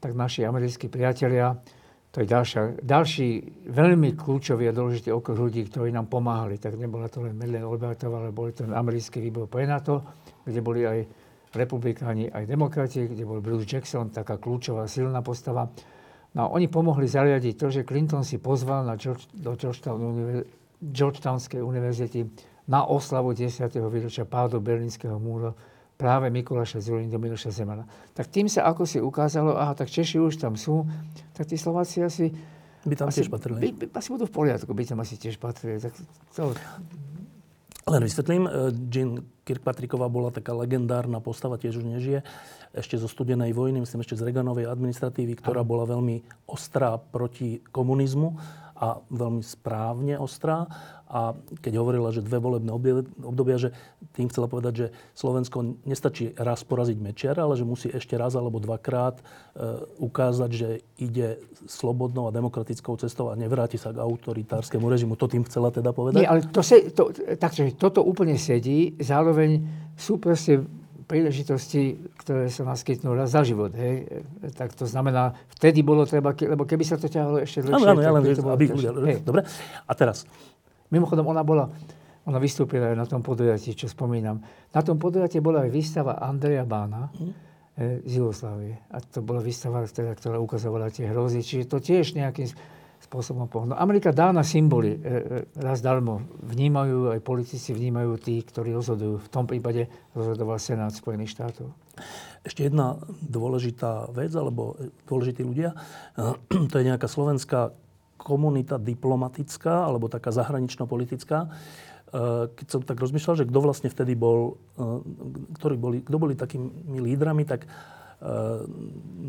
tak naši americkí priatelia to je ďalšia, ďalší veľmi kľúčový a dôležitý okruh ľudí, ktorí nám pomáhali. Tak nebola to len Madeleine Albertová, ale boli to americký výbor pre NATO, kde boli aj republikáni, aj demokrati, kde bol Bruce Jackson, taká kľúčová, silná postava. No a oni pomohli zariadiť to, že Clinton si pozval na George, do Georgetown, Georgetownskej univerzity na oslavu 10. výročia pádu Berlínskeho múru práve Mikuláša Zurindu, Miloša Zemana. Tak tým sa ako si ukázalo, aha, tak Češi už tam sú, tak tí Slováci asi... By tam asi, tiež patrili. By, by, asi budú v poriadku, by tam asi tiež patrili. Tak to... Len vysvetlím, e, Jean Kirkpatricková bola taká legendárna postava, tiež už nežije, ešte zo studenej vojny, myslím ešte z Reaganovej administratívy, ktorá bola veľmi ostrá proti komunizmu a veľmi správne ostrá. A keď hovorila, že dve volebné obdobia, že tým chcela povedať, že Slovensko nestačí raz poraziť Mečiara, ale že musí ešte raz alebo dvakrát e, ukázať, že ide slobodnou a demokratickou cestou a nevráti sa k autoritárskému režimu. To tým chcela teda povedať? Nie, ale to se, to, takže toto úplne sedí. Zároveň sú proste príležitosti, ktoré sa naskytnú raz za život. Hej. Tak to znamená, vtedy bolo treba, lebo keby sa to ťahalo ešte dlhšie... Áno, áno, ja len, aby ľudia... Dobre, a teraz, Mimochodom, ona bola, ona vystúpila aj na tom podujatí, čo spomínam. Na tom podujatí bola aj výstava Andreja Bána mm. z Jugoslávie. A to bola výstava, teda, ktorá ukazovala tie hrozy. Čiže to tiež nejakým spôsobom pohľadu. Amerika dá na symboly e, e, raz darmo. Vnímajú, aj politici vnímajú tí, ktorí rozhodujú. V tom prípade rozhodoval Senát Spojených štátov. Ešte jedna dôležitá vec, alebo dôležití ľudia, to je nejaká slovenská komunita diplomatická alebo taká zahranično-politická, e, keď som tak rozmýšľal, že kto vlastne vtedy bol, e, ktorí boli, kto boli takými lídrami, tak e,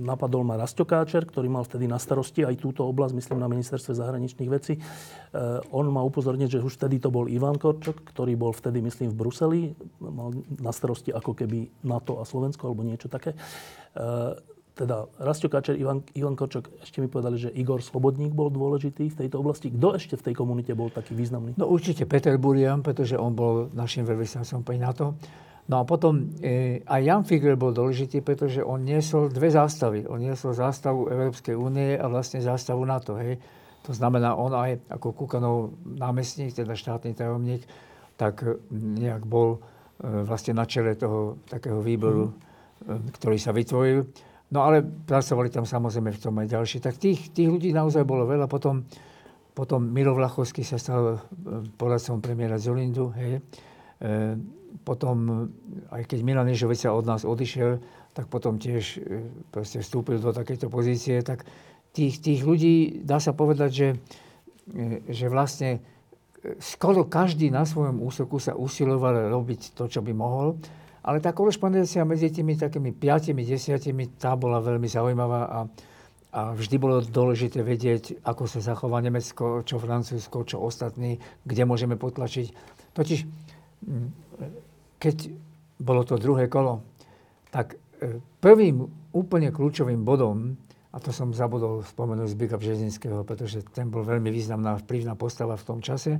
napadol ma Rasto Káčer, ktorý mal vtedy na starosti aj túto oblasť, myslím na ministerstve zahraničných vecí. On ma upozornil, že už vtedy to bol Ivan Korčok, ktorý bol vtedy, myslím, v Bruseli, mal na starosti ako keby NATO a Slovensko alebo niečo také teda Rastio Kačer, Ivan, Ivan Korčok, ešte mi povedali, že Igor Slobodník bol dôležitý v tejto oblasti. Kto ešte v tej komunite bol taký významný? No určite Peter Burian, pretože on bol našim veľvyslancom pri NATO. No a potom e, aj Jan Figel bol dôležitý, pretože on niesol dve zástavy. On niesol zástavu Európskej únie a vlastne zástavu NATO. Hej. To znamená, on aj ako Kukanov námestník, teda štátny tajomník, tak nejak bol e, vlastne na čele toho takého výboru, mm. e, ktorý sa vytvoril. No ale pracovali tam samozrejme v tom aj ďalší. Tak tých, tých ľudí naozaj bolo veľa. Potom, potom Miro Vlachovský sa stal e, poradcom premiéra Zolindu. Hej. E, potom, aj keď Milan Ježovica od nás odišiel, tak potom tiež proste vstúpil do takejto pozície. Tak tých, tých ľudí, dá sa povedať, že, že vlastne skoro každý na svojom úsoku sa usiloval robiť to, čo by mohol. Ale tá korešpondencia medzi tými takými piatimi, desiatimi, tá bola veľmi zaujímavá a, a vždy bolo dôležité vedieť, ako sa zachová Nemecko, čo Francúzsko, čo ostatní, kde môžeme potlačiť. Totiž, keď bolo to druhé kolo, tak e, prvým úplne kľúčovým bodom, a to som zabudol spomenúť Zbyka Bžezinského, pretože ten bol veľmi významná vplyvná postava v tom čase,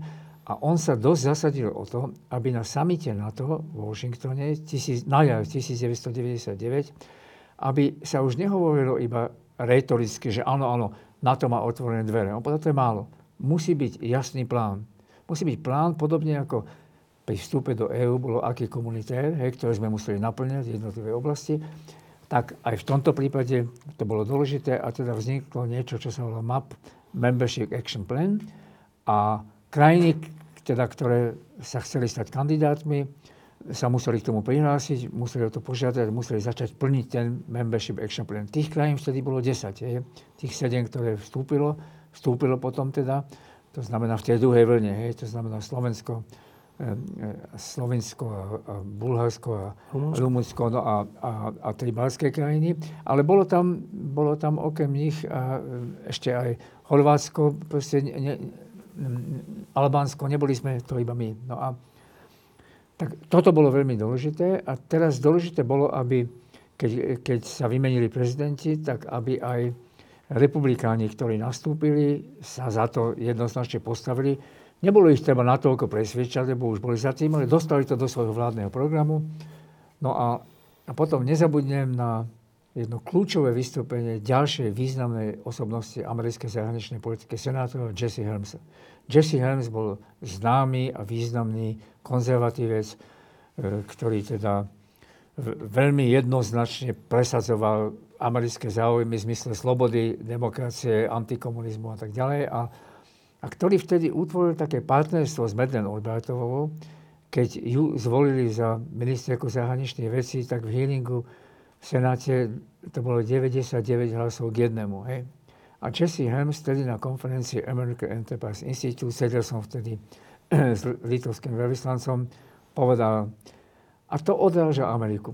a on sa dosť zasadil o to, aby na samite NATO v Washingtone na jar 1999, aby sa už nehovorilo iba retoricky, že áno, áno, NATO má otvorené dvere. On povedal, to je málo. Musí byť jasný plán. Musí byť plán, podobne ako pri vstupe do EÚ bolo aký komunitér, hej, ktoré sme museli naplňať jednotlivé oblasti, tak aj v tomto prípade to bolo dôležité a teda vzniklo niečo, čo sa volá MAP, Membership Action Plan a krajiny, teda, ktoré sa chceli stať kandidátmi, sa museli k tomu prihlásiť, museli o to požiadať, museli začať plniť ten Membership Action Plan. Tých krajín vtedy bolo 10, je? tých 7, ktoré vstúpilo, vstúpilo potom teda, to znamená v tej druhej vlne, hej? to znamená Slovensko, eh, eh, Slovensko a, a Bulharsko a Rumunsko no a, a, a tri balské krajiny. Ale bolo tam, bolo tam okrem nich a eh, ešte aj Chorvátsko, proste ne, Albánsko, neboli sme to iba my. No a tak toto bolo veľmi dôležité a teraz dôležité bolo, aby keď, keď sa vymenili prezidenti, tak aby aj republikáni, ktorí nastúpili, sa za to jednoznačne postavili. Nebolo ich treba natoľko presvedčať, lebo už boli za tým, ale dostali to do svojho vládneho programu. No a, a potom nezabudnem na jedno kľúčové vystúpenie ďalšej významnej osobnosti americkej zahraničnej politiky, senátora Jesse Helmsa. Jesse Helms bol známy a významný konzervatívec, e, ktorý teda veľmi jednoznačne presadzoval americké záujmy v zmysle slobody, demokracie, antikomunizmu a tak ďalej. A, a ktorý vtedy utvoril také partnerstvo s Madeleine Albrightovou, keď ju zvolili za ministerku zahraničných vecí, tak v hearingu v Senáte to bolo 99 hlasov k jednému. Hej. A Jesse Helms vtedy na konferencii American Enterprise Institute, sedel som vtedy s litovským veľvyslancom, povedal, a to odráža Ameriku.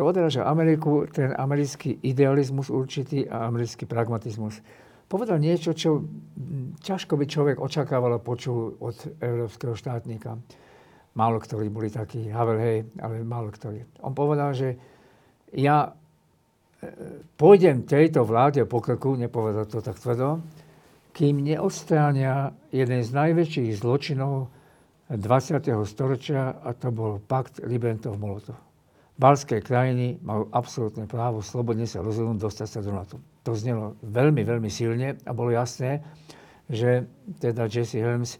To odráža Ameriku, ten americký idealizmus určitý a americký pragmatizmus. Povedal niečo, čo ťažko by človek očakával a počul od európskeho štátnika. Málo ktorí boli takí, Havel, hej, ale málo ktorí. On povedal, že ja pôjdem tejto vláde po krku, nepovedal to tak tvrdo, kým neodstránia jeden z najväčších zločinov 20. storočia a to bol pakt Ribbentrop-Molotov. Balské krajiny majú absolútne právo slobodne sa rozhodnúť dostať sa do NATO. To znelo veľmi, veľmi silne a bolo jasné, že teda Jesse Helms e,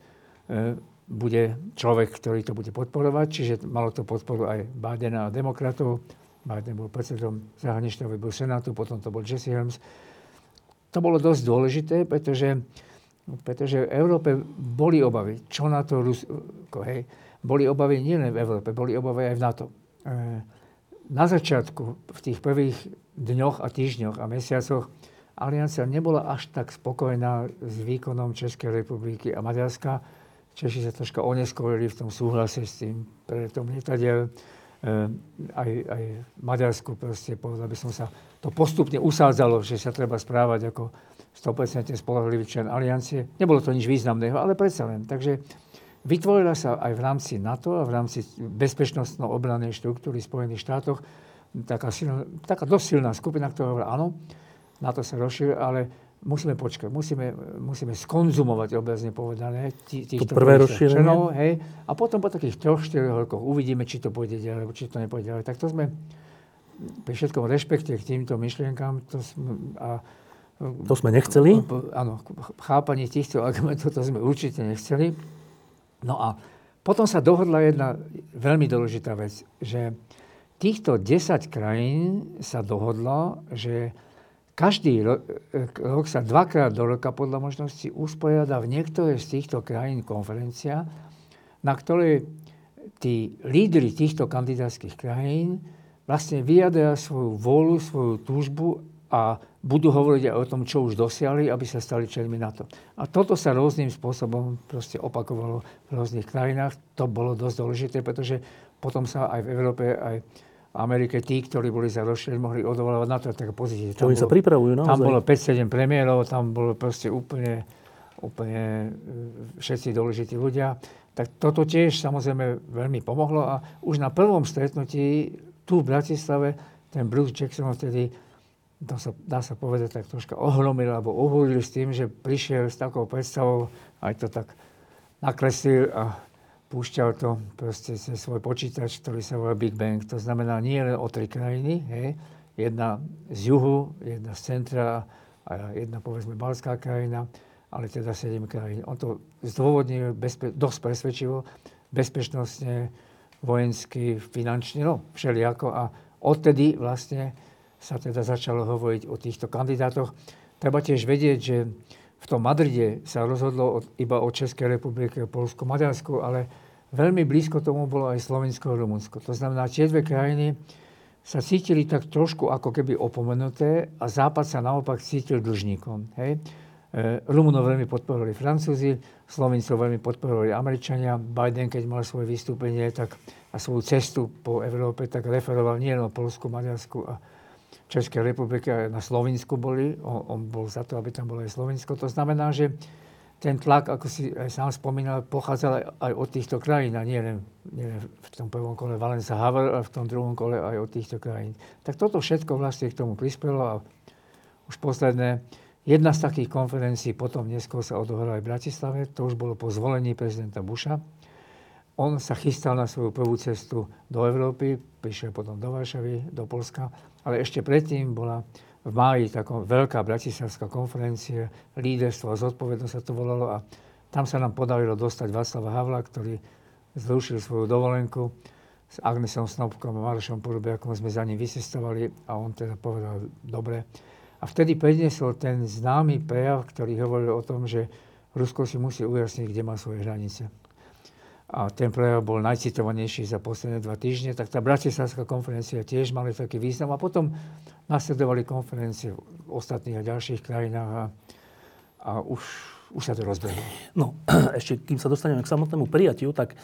bude človek, ktorý to bude podporovať, čiže malo to podporu aj Bidena a demokratov, Biden bol predsedom zahraničného výboru Senátu, potom to bol Jesse Helms. To bolo dosť dôležité, pretože, pretože v Európe boli obavy. Čo na to Rusko, hej? Boli obavy nielen v Európe, boli obavy aj v NATO. E, na začiatku, v tých prvých dňoch a týždňoch a mesiacoch, aliancia nebola až tak spokojná s výkonom Českej republiky a Maďarska. Češi sa troška oneskorili v tom súhlase s tým pretom lietadiel. Eh, aj, aj Maďarsku proste, povedal by som sa, to postupne usádzalo, že sa treba správať ako 100% spolahlivý člen aliancie. Nebolo to nič významného, ale predsa len. Takže vytvorila sa aj v rámci NATO a v rámci bezpečnostno-obranej štruktúry Spojených štátoch taká, silná, taká dosť silná skupina, ktorá hovorila, áno, NATO sa rozšíruje, ale musíme počkať, musíme, musíme skonzumovať obrazne povedané tí, týchto prvé. Členov, hej, a potom po takých troch, štyroch rokoch uvidíme, či to pôjde ďalej, alebo či to nepôjde ďalej. Tak to sme pri všetkom rešpekte k týmto myšlienkám to sme, a to sme nechceli? Áno, chápanie týchto argumentov to sme určite nechceli. No a potom sa dohodla jedna veľmi dôležitá vec, že týchto 10 krajín sa dohodlo, že každý rok, rok sa dvakrát do roka podľa možnosti usporiada v niektorej z týchto krajín konferencia, na ktorej tí lídry týchto kandidátskych krajín vlastne vyjadria svoju vôľu, svoju túžbu a budú hovoriť aj o tom, čo už dosiahli, aby sa stali členmi NATO. A toto sa rôznym spôsobom proste opakovalo v rôznych krajinách. To bolo dosť dôležité, pretože potom sa aj v Európe, aj Amerike tí, ktorí boli za rozšírenie, mohli odvolávať na to tak pozície. Čo oni sa pripravujú, naozaj. Tam bolo 5-7 premiérov, tam bolo proste úplne, úplne e, všetci dôležití ľudia. Tak toto tiež samozrejme veľmi pomohlo a už na prvom stretnutí tu v Bratislave ten Bruce Jackson vtedy dá sa, dá sa povedať tak troška ohromil alebo ohúril s tým, že prišiel s takou predstavou, aj to tak nakreslil a púšťal to proste cez svoj počítač, ktorý sa volá Big Bang. To znamená nie len o tri krajiny, hej, jedna z juhu, jedna z centra a jedna povedzme balská krajina, ale teda sedem krajín. On to zdôvodnil bezpe- dosť presvedčivo, bezpečnostne, vojensky, finančne, no všelijako. A odtedy vlastne sa teda začalo hovoriť o týchto kandidátoch. Treba tiež vedieť, že v tom Madride sa rozhodlo iba o Českej republike, Polsku, Maďarsku, ale veľmi blízko tomu bolo aj Slovensko a Rumunsko. To znamená, tie dve krajiny sa cítili tak trošku ako keby opomenuté a Západ sa naopak cítil dlžníkom. Hej? E, Rumunov veľmi podporovali Francúzi, Slovincov veľmi podporovali Američania. Biden, keď mal svoje vystúpenie tak, a svoju cestu po Európe, tak referoval nielen o Polsku, Maďarsku a Českej republike na Slovensku boli. On, on bol za to, aby tam bolo aj Slovensko. To znamená, že ten tlak, ako si aj sám spomínal, pochádzal aj od týchto krajín a nie len, nie len v tom prvom kole Valensa Havel, ale v tom druhom kole aj od týchto krajín. Tak toto všetko vlastne k tomu prispelo a už posledné, jedna z takých konferencií potom neskôr sa odohrala aj v Bratislave, to už bolo po zvolení prezidenta Busha. On sa chystal na svoju prvú cestu do Európy, prišiel potom do Varšavy, do Polska a ale ešte predtým bola v máji taká veľká bratislavská konferencia, líderstvo a zodpovednosť sa to volalo a tam sa nám podarilo dostať Václava Havla, ktorý zrušil svoju dovolenku s Agnesom Snobkom a Marošom Podobiakom sme za ním vysestovali a on teda povedal, dobre. A vtedy predniesol ten známy prejav, ktorý hovoril o tom, že Rusko si musí ujasniť, kde má svoje hranice. A ten prejav bol najcitovanejší za posledné dva týždne, tak tá Bratislavská konferencia tiež mala taký význam. A potom nasledovali konferencie v ostatných a ďalších krajinách a, a už, už sa to rozbehlo. No, ešte kým sa dostaneme k samotnému prijatiu, tak e,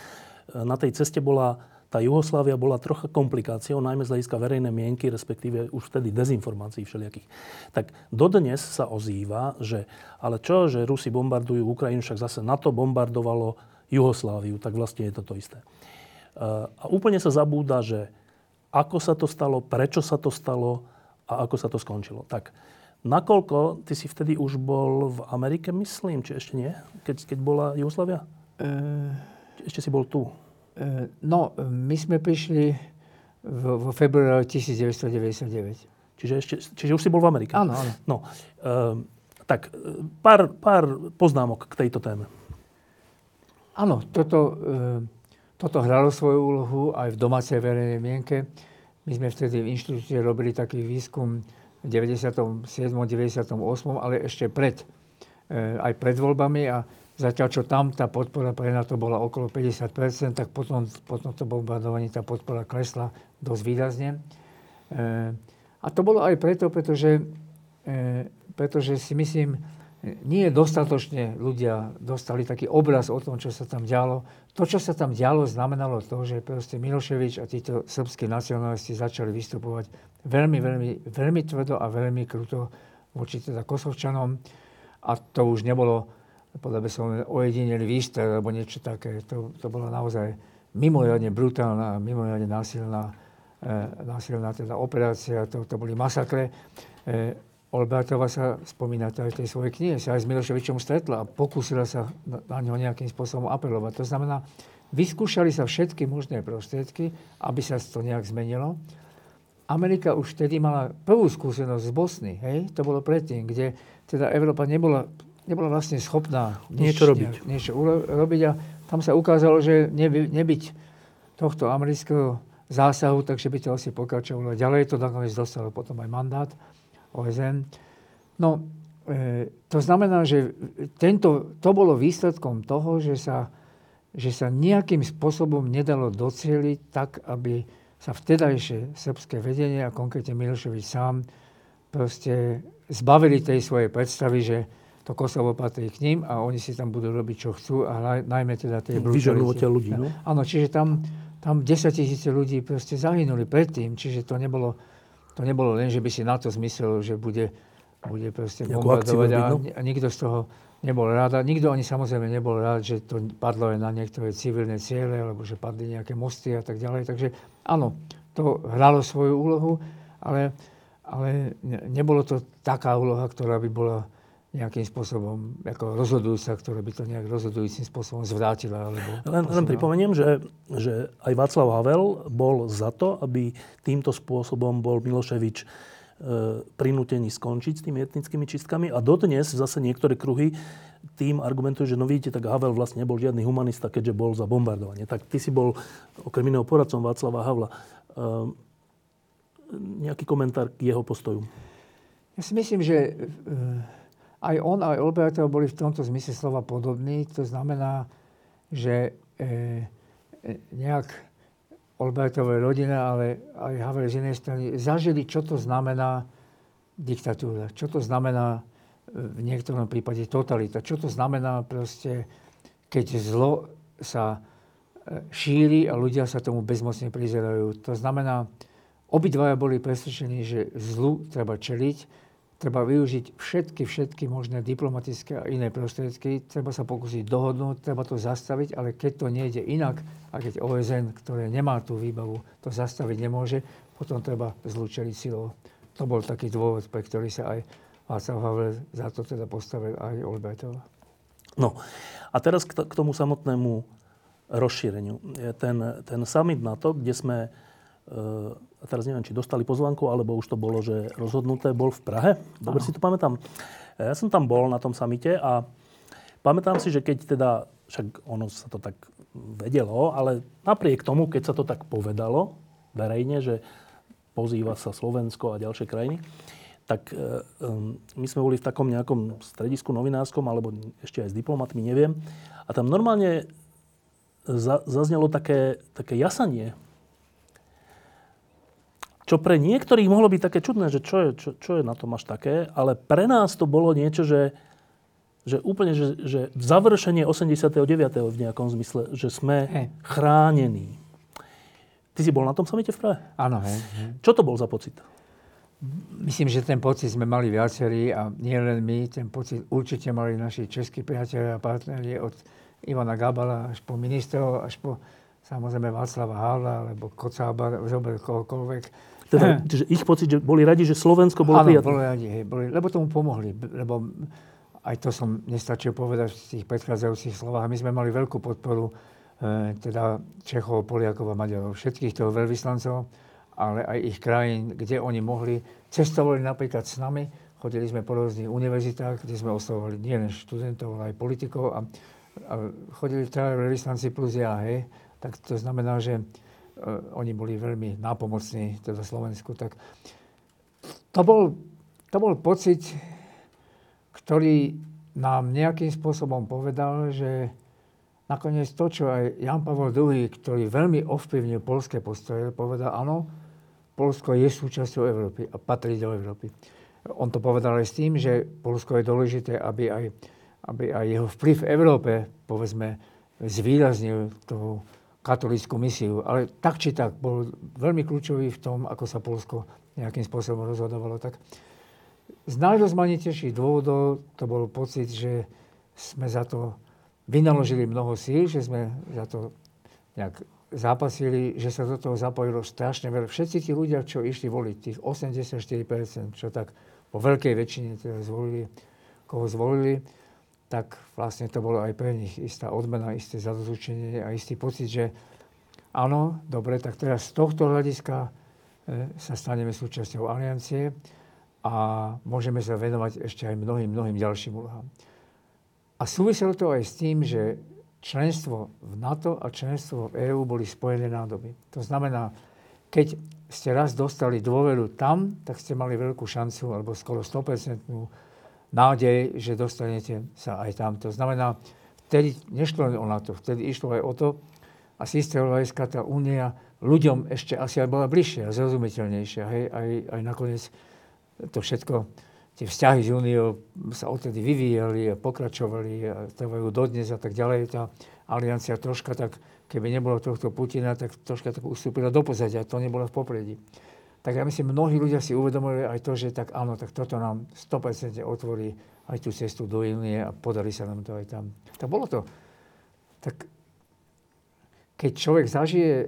na tej ceste bola tá Juhoslávia bola trocha komplikáciou, najmä z hľadiska verejnej mienky, respektíve už vtedy dezinformácií všelijakých. Tak dodnes sa ozýva, že ale čo, že Rusi bombardujú Ukrajinu, však zase NATO bombardovalo Juhosláviu, tak vlastne je to to isté. E, a úplne sa zabúda, že ako sa to stalo, prečo sa to stalo, a ako sa to skončilo. Tak nakoľko, ty si vtedy už bol v Amerike, myslím, či ešte nie? Keď, keď bola Jugoslavia? E... Ešte si bol tu. E, no, my sme prišli vo februári 1999. Čiže, ešte, čiže už si bol v Amerike? Áno, áno. No, e, tak pár, pár poznámok k tejto téme. Áno, toto, e, toto hralo svoju úlohu aj v domácej verejnej mienke. My sme vtedy v inštitúte robili taký výskum v 97. 98. ale ešte pred, e, aj pred voľbami a zatiaľ čo tam tá podpora pre NATO bola okolo 50%, tak potom, potom to bombardovanie tá podpora klesla dosť výrazne. E, a to bolo aj preto, pretože, pretože si myslím, nie dostatočne ľudia dostali taký obraz o tom, čo sa tam dialo. To, čo sa tam dialo, znamenalo to, že proste Miloševič a títo srbskí nacionalisti začali vystupovať veľmi, veľmi, veľmi tvrdo a veľmi kruto voči teda Kosovčanom. A to už nebolo, podľa by som ojedineli výstrel alebo niečo také. To, to bola naozaj mimoriadne brutálna, mimoriadne násilná, e, násilná teda operácia. To, to boli masakre. E, Olbertova sa spomína aj v tej svojej knihe, sa aj s Miloševičom stretla a pokúsila sa na ňo nejakým spôsobom apelovať. To znamená, vyskúšali sa všetky možné prostriedky, aby sa to nejak zmenilo. Amerika už vtedy mala prvú skúsenosť z Bosny, hej? to bolo predtým, kde teda Európa nebola, nebola vlastne schopná niečo robiť. Niečo robiť a tam sa ukázalo, že neby, nebyť tohto amerického zásahu, takže by to asi pokračovalo ďalej. To nakoniec dostalo potom aj mandát. OSN. No, e, to znamená, že tento, to bolo výsledkom toho, že sa, že sa nejakým spôsobom nedalo docieliť tak, aby sa vtedajšie srbské vedenie a konkrétne Miloševič sám proste zbavili tej svojej predstavy, že to Kosovo patrí k ním a oni si tam budú robiť, čo chcú a najmä teda tej brutalite. ľudí, no? Áno, čiže tam, tam 10 tisíce ľudí proste zahynuli predtým, čiže to nebolo, to nebolo len, že by si na to zmyslel, že bude, bude proste bombardovať a, a nikto z toho nebol rád. A nikto ani samozrejme nebol rád, že to padlo aj na niektoré civilné ciele, alebo že padli nejaké mosty a tak ďalej. Takže áno, to hralo svoju úlohu, ale, ale nebolo to taká úloha, ktorá by bola nejakým spôsobom ako rozhodujúca, ktorá by to nejak rozhodujúcim spôsobom zvrátila. Alebo len, len pripomeniem, že, že aj Václav Havel bol za to, aby týmto spôsobom bol Miloševič e, prinútený skončiť s tými etnickými čistkami a dodnes zase niektoré kruhy tým argumentujú, že no vidíte, tak Havel vlastne nebol žiadny humanista, keďže bol za bombardovanie. Tak ty si bol okrem iného poradcom Václava Havla. E, nejaký komentár k jeho postoju? Ja si myslím, že e, aj on, aj Olbertov boli v tomto zmysle slova podobní. To znamená, že e, e nejak Olbertovej rodina, ale aj Havel z inej strany, zažili, čo to znamená diktatúra, čo to znamená e, v niektorom prípade totalita, čo to znamená proste, keď zlo sa e, šíri a ľudia sa tomu bezmocne prizerajú. To znamená, obidvaja boli presvedčení, že zlu treba čeliť treba využiť všetky, všetky možné diplomatické a iné prostriedky. Treba sa pokúsiť dohodnúť, treba to zastaviť, ale keď to nejde inak, a keď OSN, ktoré nemá tú výbavu, to zastaviť nemôže, potom treba zlúčeliť silou. To bol taký dôvod, pre ktorý sa aj Václav Havel za to teda postavil aj Olbertov. No a teraz k tomu samotnému rozšíreniu. Ten, ten summit NATO, kde sme a teraz neviem, či dostali pozvanku, alebo už to bolo, že rozhodnuté, bol v Prahe. Dobre ano. si to pamätám. Ja som tam bol na tom samite a pamätám si, že keď teda, však ono sa to tak vedelo, ale napriek tomu, keď sa to tak povedalo verejne, že pozýva sa Slovensko a ďalšie krajiny, tak e, my sme boli v takom nejakom stredisku novinárskom, alebo ešte aj s diplomatmi, neviem. A tam normálne zaznelo také, také jasanie. Čo pre niektorých mohlo byť také čudné, že čo je, čo, čo je na tom až také, ale pre nás to bolo niečo, že, že úplne, že, že završenie 89. v nejakom zmysle, že sme hey. chránení. Ty si bol na tom samite v Prahe? Áno, hej, hej. Čo to bol za pocit? Myslím, že ten pocit sme mali viacerí a nie len my, ten pocit určite mali naši českí priatelia a partneri od Ivana Gabala až po ministrov, až po samozrejme Václava Havla, alebo Kocába, zober kohokoľvek. Teda, čiže ich pocit, že boli radi, že Slovensko bolo Áno, boli radi, hej, boli, lebo tomu pomohli. Lebo aj to som nestačil povedať v tých predchádzajúcich slovách. My sme mali veľkú podporu e, teda Čechov, Poliakov a Maďarov, všetkých toho veľvyslancov, ale aj ich krajín, kde oni mohli. Cestovali napríklad s nami, chodili sme po rôznych univerzitách, kde sme oslovovali nielen študentov, ale aj politikov a a chodili traja veľvyslanci plus ja, hej, tak to znamená, že oni boli veľmi nápomocní teda Slovensku. Tak to bol, to bol pocit, ktorý nám nejakým spôsobom povedal, že nakoniec to, čo aj Jan Pavel II, ktorý veľmi ovplyvnil polské postoje, povedal, áno, Polsko je súčasťou Európy a patrí do Európy. On to povedal aj s tým, že Polsko je dôležité, aby aj aby aj jeho vplyv v Európe, povedzme, zvýraznil tú katolickú misiu. Ale tak či tak bol veľmi kľúčový v tom, ako sa Polsko nejakým spôsobom rozhodovalo. Tak z najrozmanitejších dôvodov to bol pocit, že sme za to vynaložili mnoho síl, že sme za to nejak zápasili, že sa do toho zapojilo strašne veľa. Všetci tí ľudia, čo išli voliť, tých 84%, čo tak po veľkej väčšine teda zvolili, koho zvolili, tak vlastne to bolo aj pre nich istá odmena, isté zadozučenie a istý pocit, že áno, dobre, tak teraz z tohto hľadiska e, sa staneme súčasťou aliancie a môžeme sa venovať ešte aj mnohým, mnohým ďalším úlohám. A súviselo to aj s tým, že členstvo v NATO a členstvo v EÚ boli spojené nádoby. To znamená, keď ste raz dostali dôveru tam, tak ste mali veľkú šancu, alebo skoro 100% nádej, že dostanete sa aj tam. To znamená, vtedy nešlo o NATO, vtedy išlo aj o to, a Sistrovajská tá únia ľuďom ešte asi aj bola bližšia, zrozumiteľnejšia. Hej? Aj, aj nakoniec to všetko, tie vzťahy s úniou sa odtedy vyvíjali a pokračovali a trvajú dodnes a tak ďalej. Tá aliancia troška tak, keby nebolo tohto Putina, tak troška tak ustúpila do pozadia. To nebolo v popredí tak ja myslím, mnohí ľudia si uvedomili aj to, že tak áno, tak toto nám 100% otvorí aj tú cestu do Inie a podarí sa nám to aj tam. Tak bolo to. Tak keď človek zažije,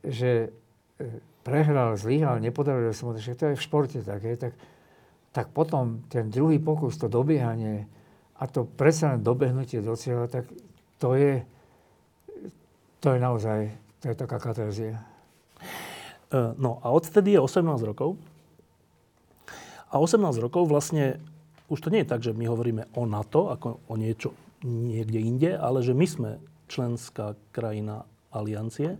že e, prehral, zlyhal, nepodarilo sa mu to, to je v športe také, tak, tak potom ten druhý pokus, to dobiehanie a to predsa len dobehnutie do cieľa, tak to je, to je naozaj, to je taká katarzia. E, no a odtedy je 18 rokov. A 18 rokov vlastne, už to nie je tak, že my hovoríme o NATO ako o niečo niekde inde, ale že my sme členská krajina aliancie,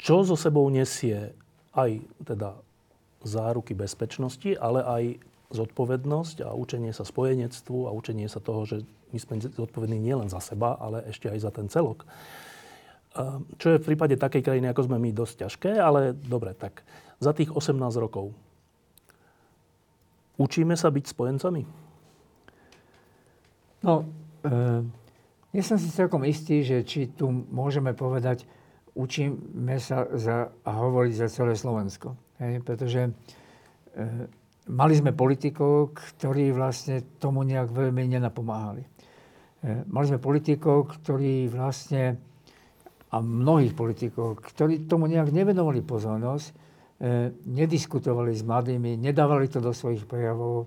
čo so sebou nesie aj teda záruky bezpečnosti, ale aj zodpovednosť a učenie sa spojenectvu a učenie sa toho, že my sme zodpovední nielen za seba, ale ešte aj za ten celok. Ehm, čo je v prípade takej krajiny, ako sme my, dosť ťažké, ale dobre, tak za tých 18 rokov učíme sa byť spojencami? No, e, nie som si celkom istý, že či tu môžeme povedať, učíme sa za, a hovoriť za celé Slovensko. Hej? Pretože e, mali sme politikov, ktorí vlastne tomu nejak veľmi nenapomáhali. E, mali sme politikov, ktorí vlastne a mnohých politikov, ktorí tomu nejak nevenovali pozornosť, e, nediskutovali s mladými, nedávali to do svojich prejavov,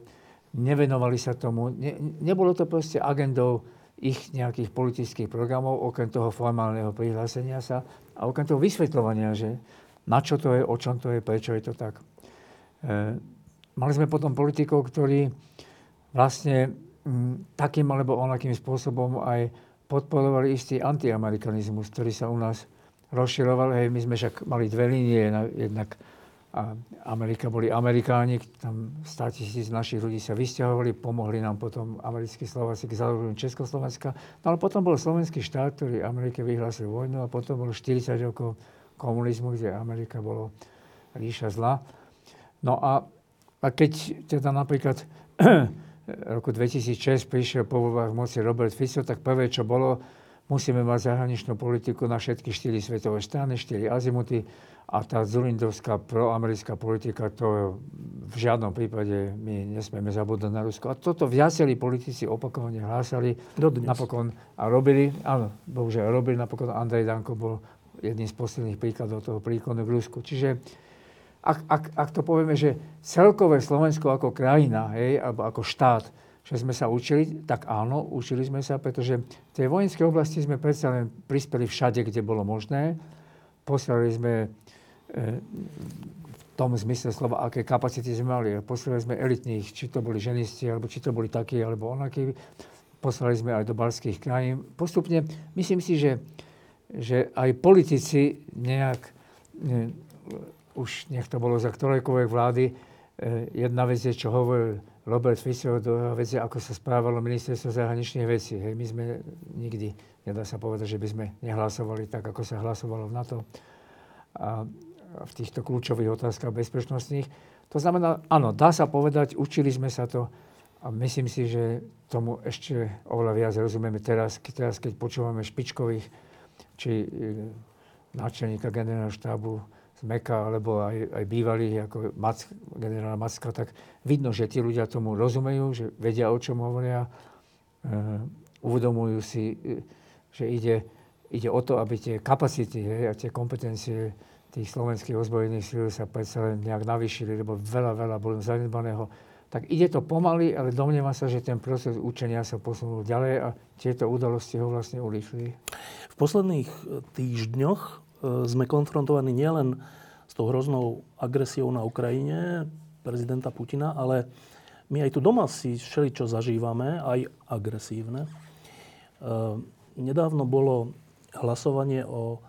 nevenovali sa tomu. Ne, nebolo to proste agendou ich nejakých politických programov, okrem toho formálneho prihlásenia sa a okrem toho vysvetľovania, že na čo to je, o čom to je, prečo je to tak. E, mali sme potom politikov, ktorí vlastne takým alebo onakým spôsobom aj podporovali istý antiamerikanizmus, ktorý sa u nás rozširoval. Hej, my sme však mali dve línie, jednak a Amerika boli Amerikáni, tam 100 tisíc našich ľudí sa vysťahovali, pomohli nám potom americkí Slováci k založeniu Československa. No ale potom bol slovenský štát, ktorý Amerike vyhlásil vojnu a potom bolo 40 rokov komunizmu, kde Amerika bolo ríša zla. No a, a keď teda napríklad roku 2006 prišiel po voľbách moci Robert Fico, tak prvé, čo bolo, musíme mať zahraničnú politiku na všetky štyri svetové strany, štyri azimuty, a tá Zulindovská proamerická politika, to v žiadnom prípade my nesmieme zabudnúť na Rusko. A toto viacerí politici opakovane hlásali. Dodnes. Napokon a robili, áno, bohužiaľ robili, napokon Andrej Danko bol jedným z posledných príkladov toho príklonu v Rusku. Čiže ak, ak, ak to povieme, že celkové Slovensko ako krajina, hej, alebo ako štát, že sme sa učili, tak áno, učili sme sa, pretože v tej vojenskej oblasti sme predsa len prispeli všade, kde bolo možné. Poslali sme v tom zmysle slova, aké kapacity sme mali. Poslali sme elitných, či to boli ženisti, alebo či to boli takí, alebo onakí. Poslali sme aj do balských krajín. Postupne, myslím si, že, že aj politici nejak, ne, už nech to bolo za ktorejkoľvek vlády, e, jedna vec je, čo hovoril Robert Fico, druhá vec je, ako sa správalo ministerstvo zahraničných vecí. Hej, my sme nikdy, nedá sa povedať, že by sme nehlasovali tak, ako sa hlasovalo v NATO. A v týchto kľúčových otázkach bezpečnostných. To znamená, áno, dá sa povedať, učili sme sa to a myslím si, že tomu ešte oveľa viac rozumieme teraz, teraz keď počúvame špičkových, či e, náčelníka generálneho štábu Meka, alebo aj, aj bývalých, ako Mac, generál Macka, tak vidno, že tí ľudia tomu rozumejú, že vedia, o čom hovoria, e, uvedomujú si, e, že ide, ide o to, aby tie kapacity hej, a tie kompetencie tých slovenských ozbrojených síl sa predsa len nejak navýšili, lebo veľa, veľa bolo zanedbaného. Tak ide to pomaly, ale domnievam sa, že ten proces učenia sa posunul ďalej a tieto udalosti ho vlastne urýchli. V posledných týždňoch sme konfrontovaní nielen s tou hroznou agresiou na Ukrajine prezidenta Putina, ale my aj tu doma si všeli, čo zažívame, aj agresívne. E, nedávno bolo hlasovanie o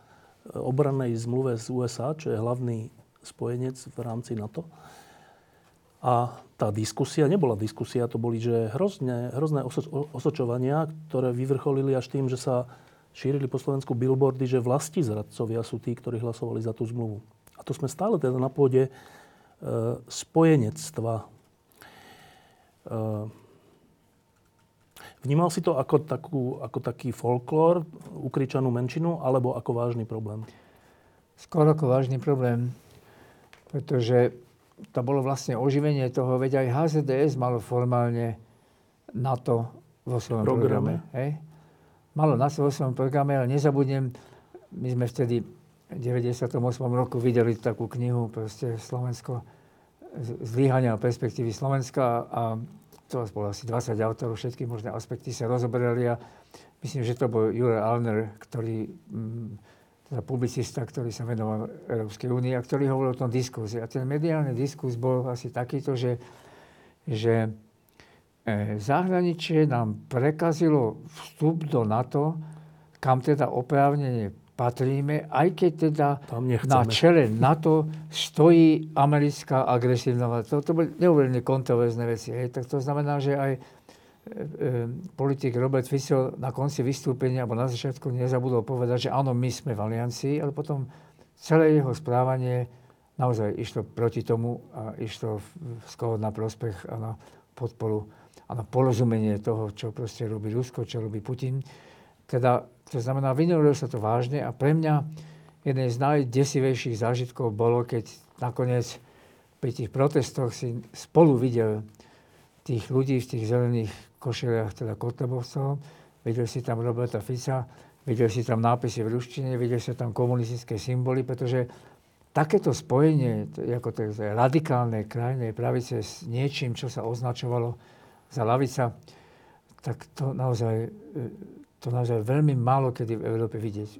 obrannej zmluve z USA, čo je hlavný spojenec v rámci NATO. A tá diskusia, nebola diskusia, to boli že hrozné, hrozné osočovania, ktoré vyvrcholili až tým, že sa šírili po Slovensku billboardy, že vlasti zradcovia sú tí, ktorí hlasovali za tú zmluvu. A to sme stále teda na pôde e, spojenectva. E, vnímal si to ako, takú, ako taký folklór, ukričanú menšinu, alebo ako vážny problém? Skôr ako vážny problém, pretože to bolo vlastne oživenie toho, veď aj HZDS malo formálne NATO vo svojom programe. programe hej? Malo vo svojom programe, ale nezabudnem, my sme vtedy v 98. roku videli takú knihu, proste Slovensko, zlyhania a perspektívy Slovenska a to bolo asi 20 autorov, všetky možné aspekty sa rozoberali a myslím, že to bol Jure Alner, ktorý, mm, teda publicista, ktorý sa venoval Európskej únii a ktorý hovoril o tom diskurze. A ten mediálny diskus bol asi takýto, že, že zahraničie nám prekazilo vstup do NATO, kam teda oprávnene patríme, aj keď teda na čele NATO stojí americká agresívna vláda. To, to boli neuveriteľne kontroverzné veci. Hej. Tak to znamená, že aj e, e, politik Robert Fico na konci vystúpenia, alebo na začiatku nezabudol povedať, že áno, my sme v aliancii, ale potom celé jeho správanie naozaj išlo proti tomu a išlo skôr na prospech a na podporu na porozumenie toho, čo proste robí Rusko, čo robí Putin. Teda to znamená, vynorilo sa to vážne a pre mňa jeden z najdesivejších zážitkov bolo, keď nakoniec pri tých protestoch si spolu videl tých ľudí v tých zelených košeliach, teda Kotlebovcov, videl si tam Roberta Fica, videl si tam nápisy v ruštine, videl si tam komunistické symboly, pretože takéto spojenie, ako to je radikálne krajnej pravice s niečím, čo sa označovalo za lavica, tak to naozaj to naozaj veľmi málo kedy v Európe vidieť.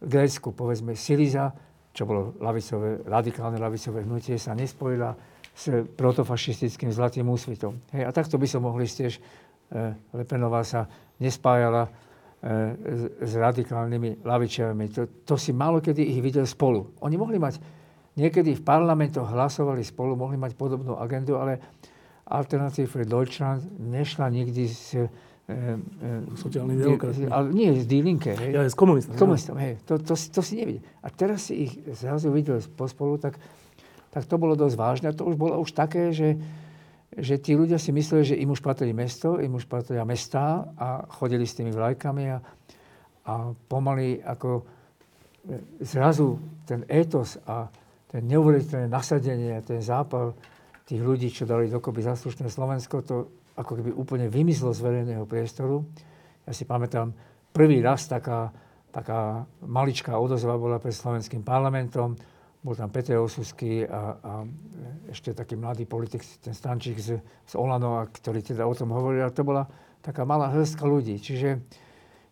V Grécku, povedzme, Syriza, čo bolo lavicové, radikálne lavicové hnutie, sa nespojila s protofašistickým zlatým úsvitom. Hej, a takto by som mohli tiež, e, Lepenová sa nespájala e, s, s radikálnymi lavičiavami. To, to si málo kedy ich videl spolu. Oni mohli mať, niekedy v parlamentoch hlasovali spolu, mohli mať podobnú agendu, ale Alternative für Deutschland nešla nikdy s E, sociálny demokrat. Ale nie, z D-Linke. Hej. Ja, s komunistom. S komunistom, hej. To, to, to, to si nevidí. A teraz si ich zrazu videl pospolu, tak, tak to bolo dosť vážne. A to už bolo už také, že, že tí ľudia si mysleli, že im už patrí mesto, im už patria mestá a chodili s tými vlajkami a, a pomaly ako e, zrazu ten étos a ten neuveriteľné nasadenie a ten zápal tých ľudí, čo dali dokopy zaslušné Slovensko, to ako keby úplne vymizlo z verejného priestoru. Ja si pamätám, prvý raz taká, taká maličká odozva bola pred slovenským parlamentom. Bol tam Peter Osusky a, a ešte taký mladý politik, ten Stančík z, z Olano, ktorý teda o tom hovoril. A to bola taká malá hrstka ľudí. Čiže,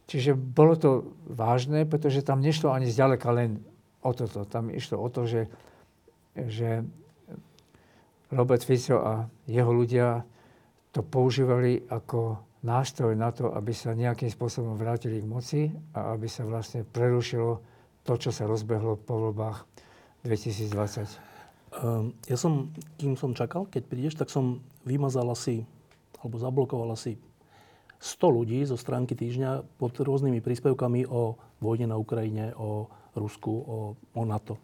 čiže bolo to vážne, pretože tam nešlo ani zďaleka len o toto. Tam išlo o to, že, že Robert Fico a jeho ľudia to používali ako nástroj na to, aby sa nejakým spôsobom vrátili k moci a aby sa vlastne prerušilo to, čo sa rozbehlo po voľbách 2020. Ehm, ja som, kým som čakal, keď prídeš, tak som vymazal asi, alebo zablokoval asi 100 ľudí zo stránky týždňa pod rôznymi príspevkami o vojne na Ukrajine, o Rusku, o, o NATO.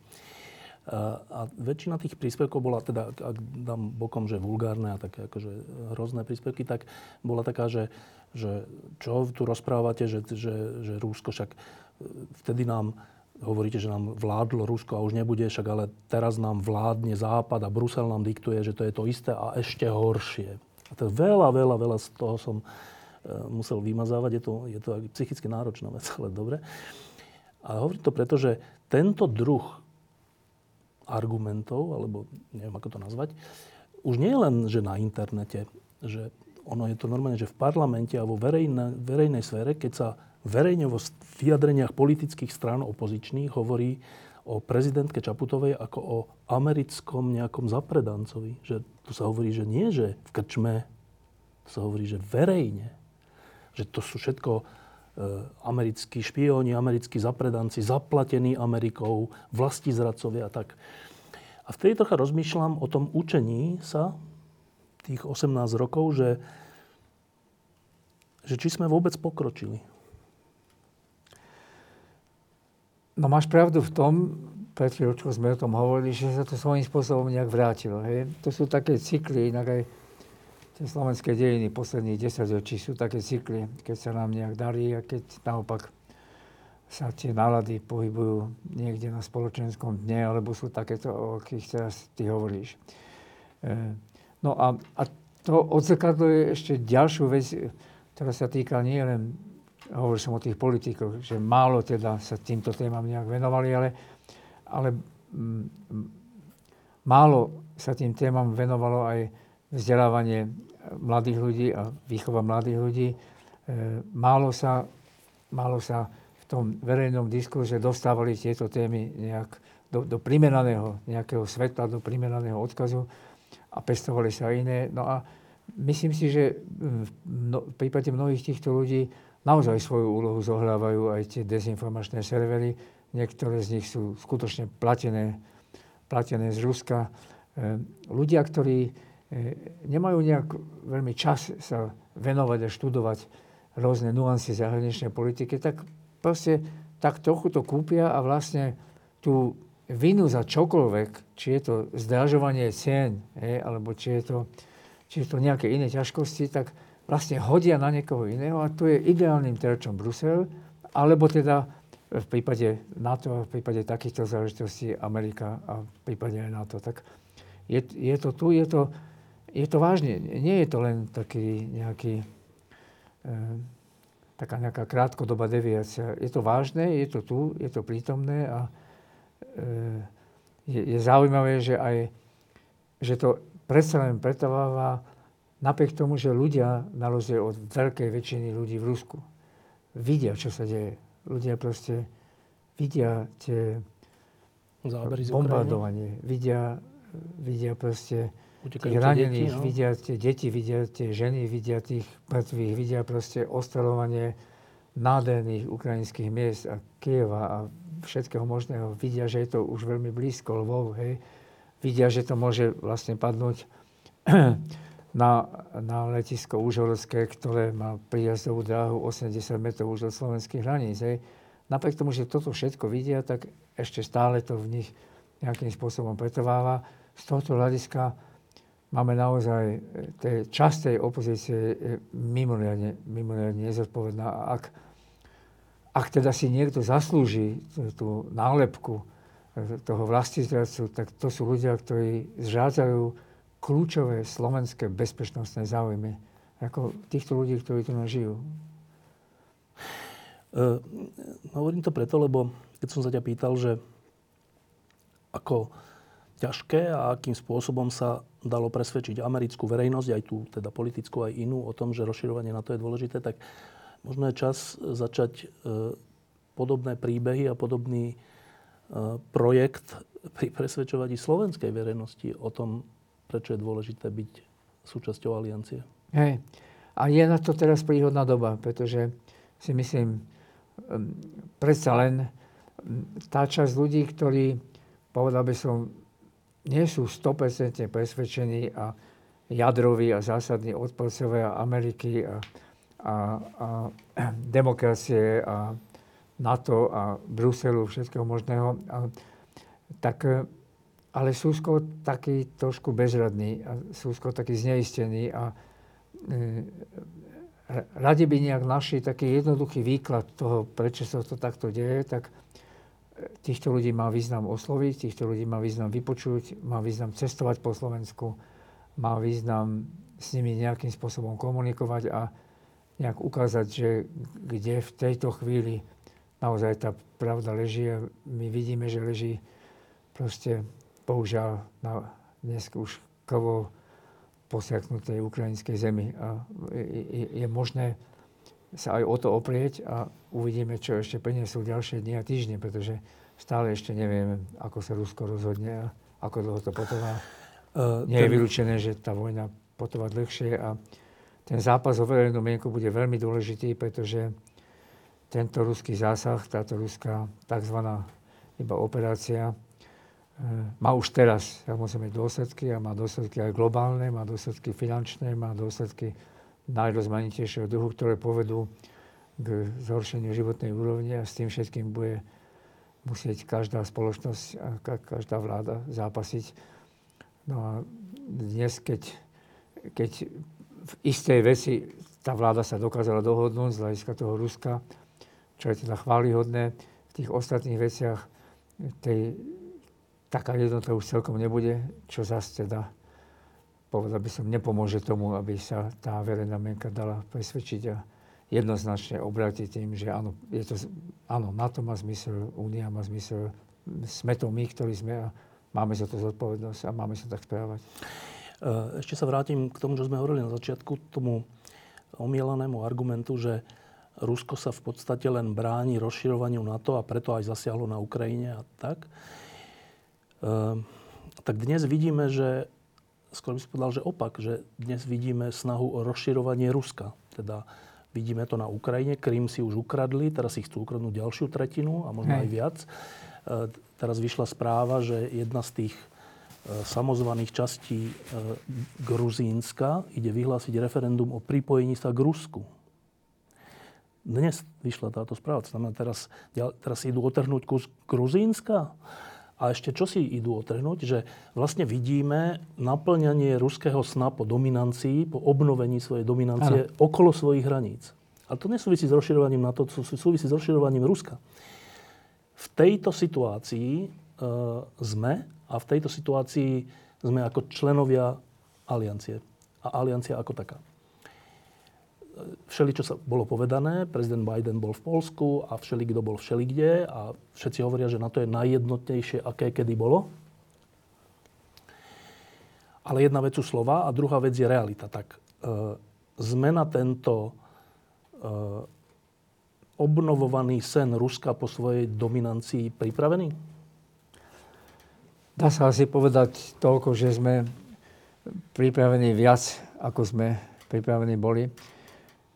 A väčšina tých príspevkov bola teda, ak dám bokom, že vulgárne a také akože hrozné príspevky, tak bola taká, že, že čo tu rozprávate, že, že, že Rúsko však e, vtedy nám hovoríte, že nám vládlo Rusko a už nebude, však ale teraz nám vládne Západ a Brusel nám diktuje, že to je to isté a ešte horšie. A to veľa, veľa, veľa z toho som e, musel vymazávať. Je to, je to psychicky náročná vec, ale dobre. A hovorím to preto, že tento druh argumentov, alebo neviem, ako to nazvať, už nie len, že na internete, že ono je to normálne, že v parlamente a vo verejne, verejnej sfére, keď sa verejne vo vyjadreniach politických strán opozičných hovorí o prezidentke Čaputovej ako o americkom nejakom zapredancovi. Že tu sa hovorí, že nie, že v krčme, tu sa hovorí, že verejne. Že to sú všetko americkí špióni, americkí zapredanci, zaplatení Amerikou, vlasti zradcovia a tak. A vtedy trocha rozmýšľam o tom učení sa tých 18 rokov, že, že či sme vôbec pokročili. No máš pravdu v tom, pred chvíľočkou sme o tom hovorili, že sa to svojím spôsobom nejak vrátilo. Hej? To sú také cykly, inak aj tie slovenské dejiny posledných 10 ročí sú také cykly, keď sa nám nejak darí a keď naopak sa tie nálady pohybujú niekde na spoločenskom dne, alebo sú takéto, o akých teraz ty hovoríš. E, no a, a to odzrkadluje ešte ďalšiu vec, ktorá sa týka nie len, hovoril som o tých politikoch, že málo teda sa týmto témam nejak venovali, ale, ale m, m, málo sa tým témam venovalo aj vzdelávanie mladých ľudí a výchova mladých ľudí. E, málo sa, málo sa v tom verejnom diskurze dostávali tieto témy nejak do, do primeraného nejakého svetla, do primeraného odkazu a pestovali sa iné. No a myslím si, že v prípade mnohých týchto ľudí naozaj svoju úlohu zohrávajú aj tie dezinformačné servery. Niektoré z nich sú skutočne platené, platené z Ruska. E, ľudia, ktorí nemajú nejak veľmi čas sa venovať a študovať rôzne nuancy zahraničnej politiky, tak proste tak trochu to kúpia a vlastne tú vinu za čokoľvek, či je to zdražovanie cien, hej, alebo či je, to, či je to nejaké iné ťažkosti, tak vlastne hodia na niekoho iného a tu je ideálnym terčom Brusel, alebo teda v prípade NATO, v prípade takýchto záležitostí Amerika a v prípade aj NATO. Tak je, je to tu, je to je to vážne. Nie je to len taký nejaký, e, taká nejaká krátkodobá deviácia. Je to vážne, je to tu, je to prítomné a e, je, je zaujímavé, že aj že to predsa len pretrváva napriek tomu, že ľudia, na rozdiel od veľkej väčšiny ľudí v Rusku, vidia, čo sa deje. Ľudia proste vidia tie Zábery bombardovanie. Vidia, vidia proste tých ranených, no? vidia tie deti, vidia tie ženy, vidia tých mŕtvych, vidia proste ostreľovanie nádherných ukrajinských miest a Kieva a všetkého možného. Vidia, že je to už veľmi blízko Lvov, hej. Vidia, že to môže vlastne padnúť na, na letisko Užhorské, ktoré má príjazdovú dráhu 80 metrov už od slovenských hraníc. Hej. Napriek tomu, že toto všetko vidia, tak ešte stále to v nich nejakým spôsobom pretrváva. Z tohto hľadiska máme naozaj e, tej častej opozície mimoriadne, mimoriadne nezodpovedná. Ak, ak teda si niekto zaslúži tú nálepku e, toho vlastizradcu, tak to sú ľudia, ktorí zžádzajú kľúčové slovenské bezpečnostné záujmy. Ako týchto ľudí, ktorí tu žijú. Uh, hovorím to preto, lebo keď som sa ťa pýtal, že ako ťažké a akým spôsobom sa dalo presvedčiť americkú verejnosť, aj tú teda politickú, aj inú, o tom, že rozširovanie na to je dôležité, tak možno je čas začať uh, podobné príbehy a podobný uh, projekt pri presvedčovaní slovenskej verejnosti o tom, prečo je dôležité byť súčasťou aliancie. Hej. A je na to teraz príhodná doba, pretože si myslím, predsa len tá časť ľudí, ktorí, povedal by som, nie sú 100% presvedčení a jadroví a zásadní odporcovia Ameriky a, a, a demokracie a NATO a Bruselu, všetkého možného, a, tak ale sú skôr takí trošku bezradní a sú skôr takí zneistení a e, radi by nejak našli taký jednoduchý výklad toho, prečo sa to takto deje, tak týchto ľudí má význam osloviť, týchto ľudí má význam vypočuť, má význam cestovať po Slovensku, má význam s nimi nejakým spôsobom komunikovať a nejak ukázať, že kde v tejto chvíli naozaj tá pravda leží a my vidíme, že leží proste bohužiaľ na dnes už krvo posiaknutej ukrajinskej zemi. A je, je možné sa aj o to oprieť a uvidíme, čo ešte prinesú ďalšie dni a týždne, pretože stále ešte nevieme, ako sa Rusko rozhodne a ako dlho to potrvá. Uh, Nie je vylúčené, že tá vojna potrvá dlhšie a ten zápas o verejnú mienku bude veľmi dôležitý, pretože tento ruský zásah, táto ruská tzv. iba operácia, má už teraz samozrejme dôsledky a má dôsledky aj globálne, má dôsledky finančné, má dôsledky najrozmanitejšieho druhu, ktoré povedú k zhoršeniu životnej úrovne a s tým všetkým bude musieť každá spoločnosť každá vláda zápasiť. No a dnes, keď, keď v istej veci tá vláda sa dokázala dohodnúť z hľadiska toho Ruska, čo je teda chválihodné, v tých ostatných veciach tej taká jednota už celkom nebude, čo zase teda, povedal by som, nepomôže tomu, aby sa tá verejná mienka dala presvedčiť a jednoznačne obrátiť tým, že áno, je to, áno, NATO má zmysel, Únia má zmysel, sme to my, ktorí sme a máme za to zodpovednosť a máme sa tak správať. E, ešte sa vrátim k tomu, čo sme hovorili na začiatku, tomu omielanému argumentu, že Rusko sa v podstate len bráni rozširovaniu NATO a preto aj zasiahlo na Ukrajine a tak. Ehm, tak dnes vidíme, že skôr by som povedal, že opak, že dnes vidíme snahu o rozširovanie Ruska. Teda vidíme to na Ukrajine, Krym si už ukradli, teraz si chcú ukradnúť ďalšiu tretinu a možno Hej. aj viac. Ehm, teraz vyšla správa, že jedna z tých ehm, samozvaných častí Gruzínska ide vyhlásiť referendum o pripojení sa k Rusku. Dnes vyšla táto správa. To znamená, teraz, teraz idú otrhnúť kus Gruzínska. A ešte čo si idú otrhnúť, že vlastne vidíme naplňanie ruského sna po dominancii, po obnovení svojej dominancie ano. okolo svojich hraníc. A to nesúvisí s rozširovaním NATO, to súvisí s rozširovaním Ruska. V tejto situácii e, sme a v tejto situácii sme ako členovia aliancie. A aliancia ako taká všeli, čo sa bolo povedané, prezident Biden bol v Polsku a všeli, kto bol všeli a všetci hovoria, že na to je najjednotnejšie, aké kedy bolo. Ale jedna vec sú slova a druhá vec je realita. Tak e, sme na tento e, obnovovaný sen Ruska po svojej dominancii pripravení? Dá sa asi povedať toľko, že sme pripravení viac, ako sme pripravení boli.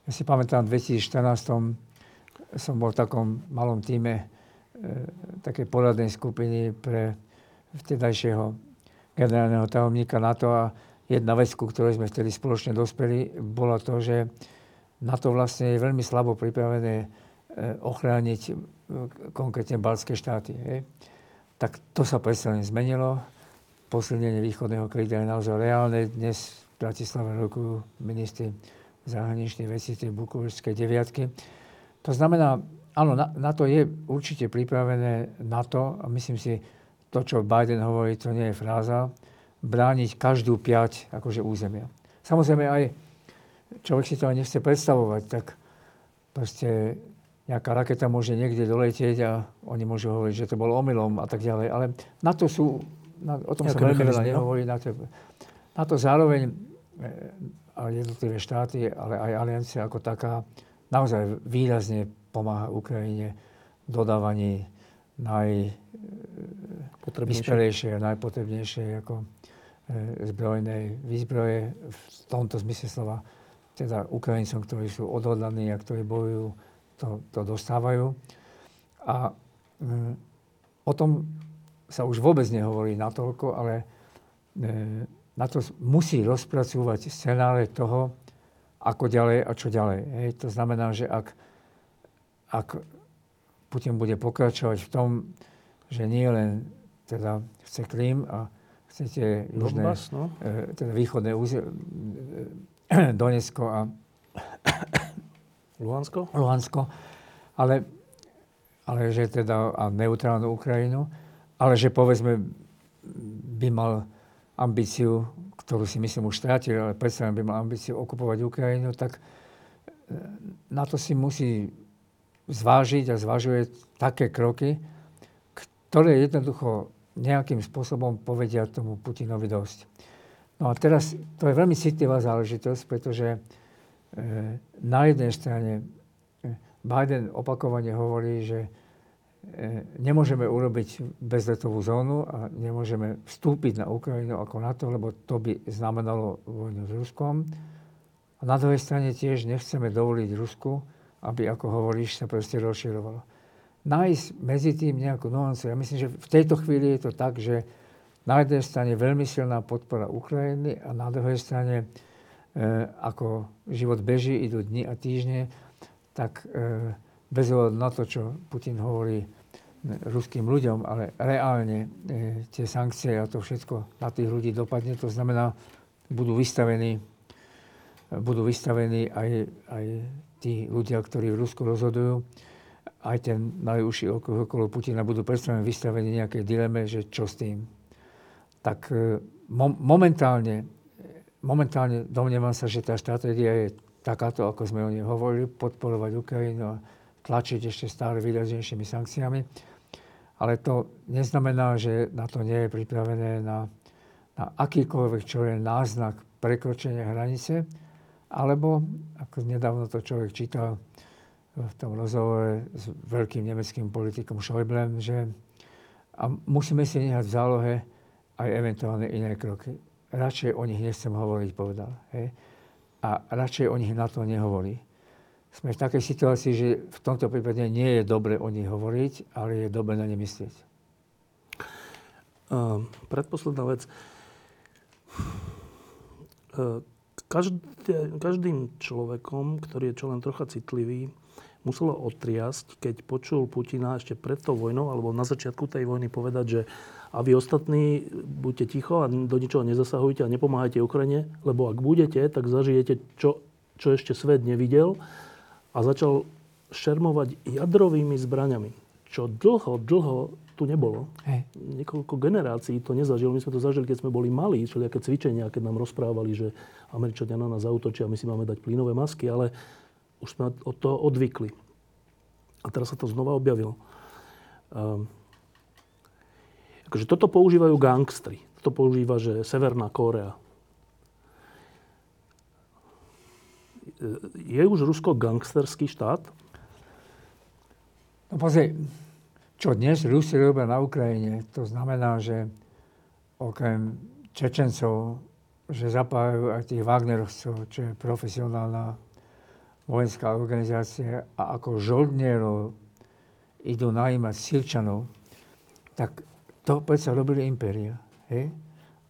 Ja si pamätám, v 2014 som bol v takom malom týme e, takej poradnej skupiny pre vtedajšieho generálneho tajomníka NATO a jedna vec, ku ktorej sme vtedy spoločne dospeli, bola to, že NATO vlastne je veľmi slabo pripravené e, ochrániť e, konkrétne balské štáty. Hej tak to sa predsa zmenilo. Posilnenie východného krydia je naozaj reálne. Dnes v Bratislave rokujú ministri zahraničných vecí tej bukurešskej deviatky. To znamená, áno, na, na to je určite pripravené na to, a myslím si, to, čo Biden hovorí, to nie je fráza, brániť každú piať akože územia. Samozrejme aj človek si to aj nechce predstavovať, tak proste nejaká raketa môže niekde doletieť a oni môžu hovoriť, že to bolo omylom a tak ďalej. Ale na to sú, na, o tom sa veľmi veľa no? nehovorí. Na to, na to zároveň e, jednotlivé štáty, ale aj aliancia ako taká naozaj výrazne pomáha Ukrajine v dodávaní najvyspelejšej a najpotrebnejšej ako e, zbrojnej výzbroje v tomto zmysle slova teda Ukrajincom, ktorí sú odhodlaní a ktorí bojujú to, to dostávajú. A mm, o tom sa už vôbec nehovorí natoľko, ale e, na to musí rozpracovať scenáre toho, ako ďalej a čo ďalej. Hej. To znamená, že ak, ak Putin bude pokračovať v tom, že nie len teda chce Krím a chcete južné, Donbass, no? e, teda východné úzie, e, Donecko a Luhansko? Luhansko. Ale, ale že teda a neutrálnu Ukrajinu, ale že povedzme by mal ambíciu, ktorú si myslím už strátil, ale predsa by mal ambíciu okupovať Ukrajinu, tak e, na to si musí zvážiť a zvažuje také kroky, ktoré jednoducho nejakým spôsobom povedia tomu Putinovi dosť. No a teraz to je veľmi citlivá záležitosť, pretože Eh, na jednej strane eh, Biden opakovane hovorí, že nemôžeme urobiť bezletovú zónu a nemôžeme vstúpiť na Ukrajinu ako na to, lebo to by znamenalo vojnu s Ruskom. A na druhej strane tiež nechceme dovoliť Rusku, aby, ako hovoríš, sa proste rozširovalo. Nájsť medzi tým nejakú nuancu. Ja myslím, že v tejto chvíli je to tak, že na jednej strane veľmi silná podpora Ukrajiny a na druhej strane E, ako život beží, idú dni a týždne, tak e, bez ohľadu na to, čo Putin hovorí ruským ľuďom, ale reálne e, tie sankcie a to všetko na tých ľudí dopadne. To znamená, budú vystavení, budú vystavení aj, aj tí ľudia, ktorí v Rusku rozhodujú, aj ten najúžší okolo, okolo Putina budú predstavení vystavení nejakej dileme, že čo s tým. Tak mo- momentálne momentálne domnievam sa, že tá stratégia je takáto, ako sme o nej hovorili, podporovať Ukrajinu a tlačiť ešte stále výraznejšími sankciami. Ale to neznamená, že na to nie je pripravené na, na akýkoľvek, čo je náznak prekročenia hranice, alebo, ako nedávno to človek čítal v tom rozhovore s veľkým nemeckým politikom Schäublem, že a musíme si nehať v zálohe aj eventuálne iné kroky radšej o nich nechcem hovoriť, povedal. Hej. A radšej o nich na to nehovorí. Sme v takej situácii, že v tomto prípade nie je dobre o nich hovoriť, ale je dobre na ne myslieť. Uh, predposledná vec. Uh, každý, každým človekom, ktorý je čo len trocha citlivý, muselo otriasť, keď počul Putina ešte pred tou vojnou, alebo na začiatku tej vojny povedať, že a vy ostatní buďte ticho a do ničoho nezasahujte a nepomáhajte Ukrajine, lebo ak budete, tak zažijete, čo, čo ešte svet nevidel. A začal šermovať jadrovými zbraňami, čo dlho, dlho tu nebolo. Hej. Niekoľko generácií to nezažil. My sme to zažili, keď sme boli malí, všelijaké cvičenia, keď nám rozprávali, že Američania na nás zautočia a my si máme dať plynové masky, ale už sme od toho odvykli. A teraz sa to znova objavilo. Um, Akože toto používajú gangstri. Toto používa, že Severná Kórea. Je už Rusko gangsterský štát? No pozri, čo dnes Rusi robia na Ukrajine, to znamená, že okrem Čečencov, že zapájajú aj tých Wagnerovcov, čo je profesionálna vojenská organizácia a ako žoldnierov idú najímať Silčanov, tak to predsa robili impéria.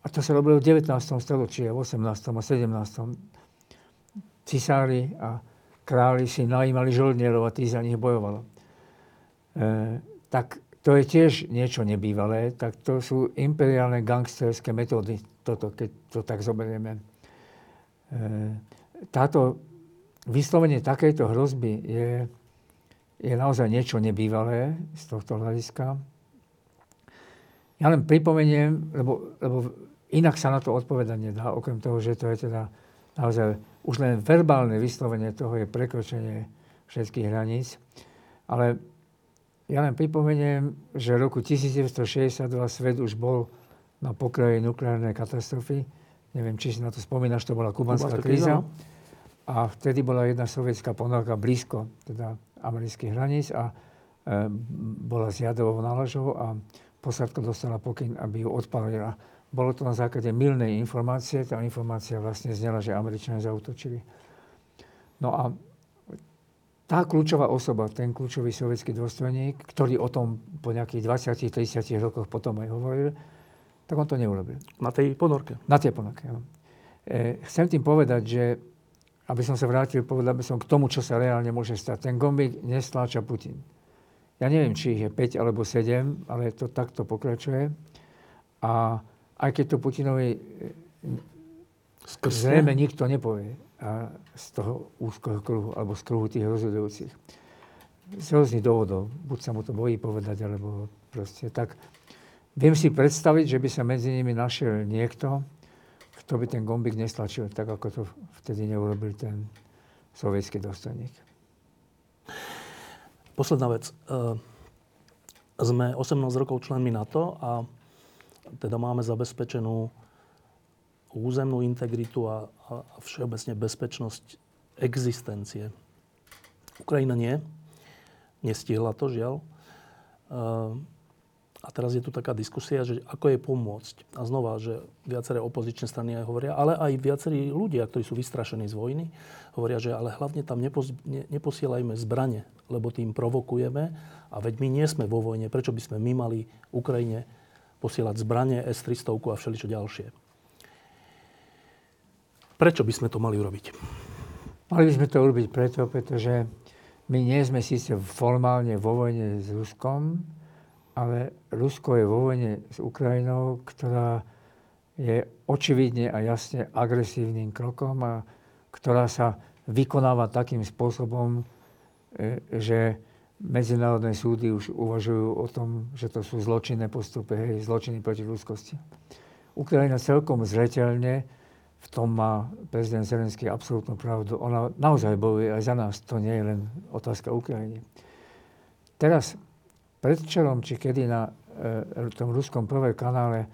A to sa robilo v 19. storočí, v 18. a 17. Cisári a králi si najímali žoldnierov a tí za nich bojovalo. E, tak to je tiež niečo nebývalé, tak to sú imperiálne gangsterské metódy, toto, keď to tak zoberieme. E, táto vyslovenie takejto hrozby je, je naozaj niečo nebývalé z tohto hľadiska. Ja len pripomeniem, lebo, lebo inak sa na to odpovedať nedá, okrem toho, že to je teda naozaj už len verbálne vyslovenie toho je prekročenie všetkých hraníc. Ale ja len pripomeniem, že v roku 1962 svet už bol na pokraji nukleárnej katastrofy. Neviem, či si na to spomínaš, to bola kubanská kríza. No. A vtedy bola jedna sovietská ponorka blízko teda amerických hraníc a e, bola s jadovou nálažou a posádka dostala pokyn, aby ju odpalila. Bolo to na základe milnej informácie. Tá informácia vlastne znela, že Američania zautočili. No a tá kľúčová osoba, ten kľúčový sovietský dôstojník, ktorý o tom po nejakých 20-30 rokoch potom aj hovoril, tak on to neurobil. Na tej ponorke? Na tej ponorke, áno. E, chcem tým povedať, že aby som sa vrátil, povedal by som k tomu, čo sa reálne môže stať. Ten gombík nestláča Putin. Ja neviem, či ich je 5 alebo 7, ale to takto pokračuje. A aj keď to Putinovi Skrsne? zrejme nikto nepovie, a z toho úzkoho kruhu, alebo z kruhu tých rozhodujúcich. Z rôznych dôvodov. Buď sa mu to bojí povedať, alebo proste tak. Viem si predstaviť, že by sa medzi nimi našiel niekto, kto by ten gombík nestlačil, tak ako to vtedy neurobil ten sovietský dostojník. Posledná vec. E, sme 18 rokov členmi NATO a teda máme zabezpečenú územnú integritu a, a, všeobecne bezpečnosť existencie. Ukrajina nie. Nestihla to, žiaľ. A teraz je tu taká diskusia, že ako je pomôcť. A znova, že viaceré opozičné strany aj hovoria, ale aj viacerí ľudia, ktorí sú vystrašení z vojny, hovoria, že ale hlavne tam nepos, ne, neposielajme zbranie, lebo tým provokujeme a veď my nie sme vo vojne, prečo by sme my mali Ukrajine posielať zbranie, S-300 a všeličo ďalšie. Prečo by sme to mali urobiť? Mali by sme to urobiť preto, pretože my nie sme síce formálne vo vojne s Ruskom, ale Rusko je vo vojne s Ukrajinou, ktorá je očividne a jasne agresívnym krokom a ktorá sa vykonáva takým spôsobom, e, že medzinárodné súdy už uvažujú o tom, že to sú zločinné postupy, hej, zločiny proti ľudskosti. Ukrajina celkom zreteľne v tom má prezident Zelenský absolútnu pravdu. Ona naozaj bojuje aj za nás. To nie je len otázka Ukrajiny. Teraz, predčerom, či kedy na e, tom ruskom prvé kanále e,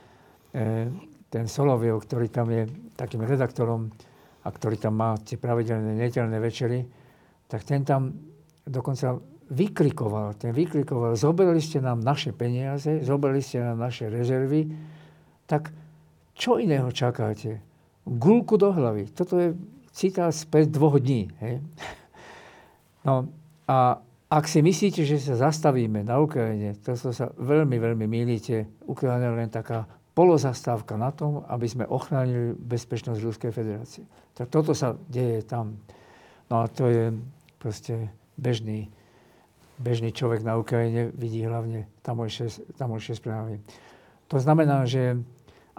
ten Soloviev, ktorý tam je takým redaktorom a ktorý tam má tie pravidelné nedelné večery, tak ten tam dokonca vyklikoval, ten vyklikoval, zobrali ste nám naše peniaze, zobrali ste nám naše rezervy, tak čo iného čakáte? gulku do hlavy. Toto je citát spred dvoch dní. Hej? No a ak si myslíte, že sa zastavíme na Ukrajine, to sa veľmi, veľmi mýlite. Ukrajina je len taká polozastávka na tom, aby sme ochránili bezpečnosť Ruskej federácie. Tak toto sa deje tam. No a to je proste bežný, bežný človek na Ukrajine, vidí hlavne tamojšie, tamojšie správy. To znamená, že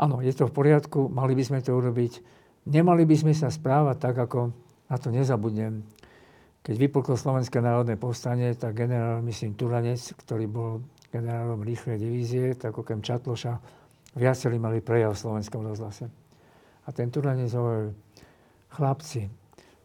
Áno, je to v poriadku, mali by sme to urobiť. Nemali by sme sa správať tak, ako na to nezabudnem. Keď vypuklo Slovenské národné povstanie, tak generál, myslím, Turanec, ktorý bol generálom rýchlej divízie, tak okrem Čatloša, viacerí mali prejav v slovenskom rozhlase. A ten Turanec hovoril, chlapci,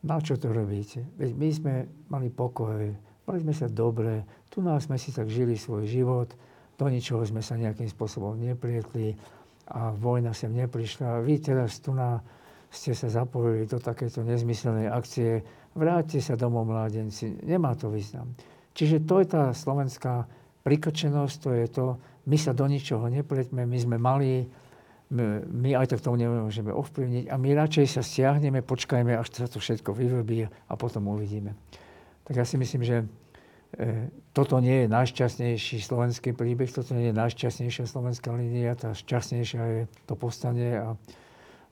na čo to robíte? Veď my sme mali pokoj, mali sme sa dobre, tu nás sme si tak žili svoj život, do ničoho sme sa nejakým spôsobom neprietli, a vojna sem neprišla. Vy teraz tu na, ste sa zapojili do takéto nezmyselnej akcie. Vráťte sa domov, mládenci. Nemá to význam. Čiže to je tá slovenská prikrčenosť, to je to, my sa do ničoho nepleťme, my sme malí, my aj tak tomu nemôžeme ovplyvniť a my radšej sa stiahneme, počkajme, až sa to všetko vyvrbí a potom uvidíme. Tak ja si myslím, že e, toto nie je najšťastnejší slovenský príbeh, toto nie je najšťastnejšia slovenská línia, tá šťastnejšia je to povstanie a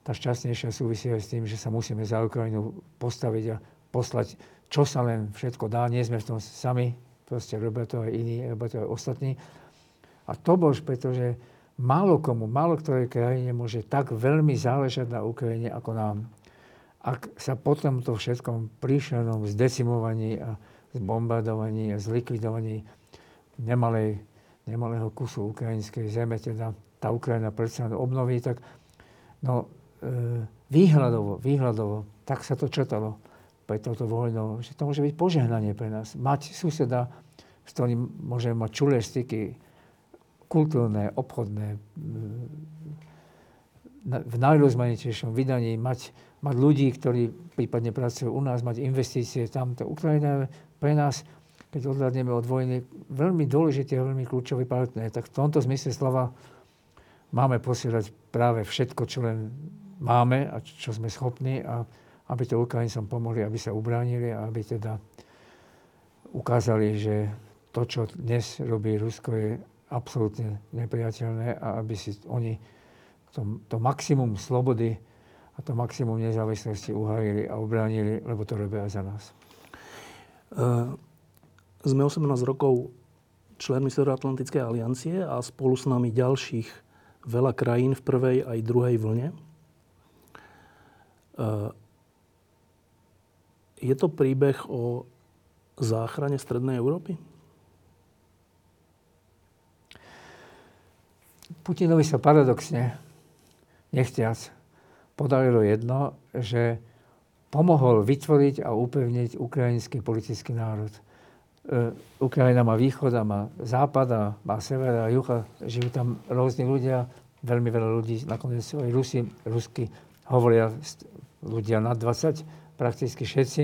tá šťastnejšia súvisí aj s tým, že sa musíme za Ukrajinu postaviť a poslať, čo sa len všetko dá. Nie sme v tom sami, proste robia to aj iní, robia to aj ostatní. A to bož, pretože málo komu, málo ktorej krajine môže tak veľmi záležať na Ukrajine ako nám. Ak sa potom to všetkom príšernom zdecimovaní a zbombardovaní a zlikvidovaní nemalej, nemalého kusu ukrajinskej zeme, teda tá Ukrajina predsa obnoví, tak no, e, výhľadovo, výhľadovo, tak sa to četalo pre touto vojnou, že to môže byť požehnanie pre nás. Mať suseda, s ktorým môžeme mať čulé styky, kultúrne, obchodné, v najrozmanitejšom vydaní, mať, mať ľudí, ktorí prípadne pracujú u nás, mať investície tamto. Ukrajina je pre nás, keď odhľadneme od vojny, veľmi dôležitý a veľmi kľúčový partner. Tak v tomto zmysle slova máme posielať práve všetko, čo len máme a čo sme schopní a aby to Ukrajincom pomohli, aby sa ubránili a aby teda ukázali, že to, čo dnes robí Rusko, je absolútne nepriateľné a aby si oni to, to maximum slobody a to maximum nezávislosti uhajili a obránili, lebo to robia aj za nás. Uh, sme 18 rokov členmi Severoatlantickej aliancie a spolu s nami ďalších veľa krajín v prvej aj druhej vlne. Uh, je to príbeh o záchrane Strednej Európy? Putinovi sa paradoxne, nechtiac, podarilo jedno, že pomohol vytvoriť a upevniť ukrajinský politický národ. E, Ukrajina má východ a má západ a má sever a juh a žijú tam rôzni ľudia, veľmi veľa ľudí, nakoniec aj Rusi, rusky hovoria ľudia nad 20, prakticky všetci.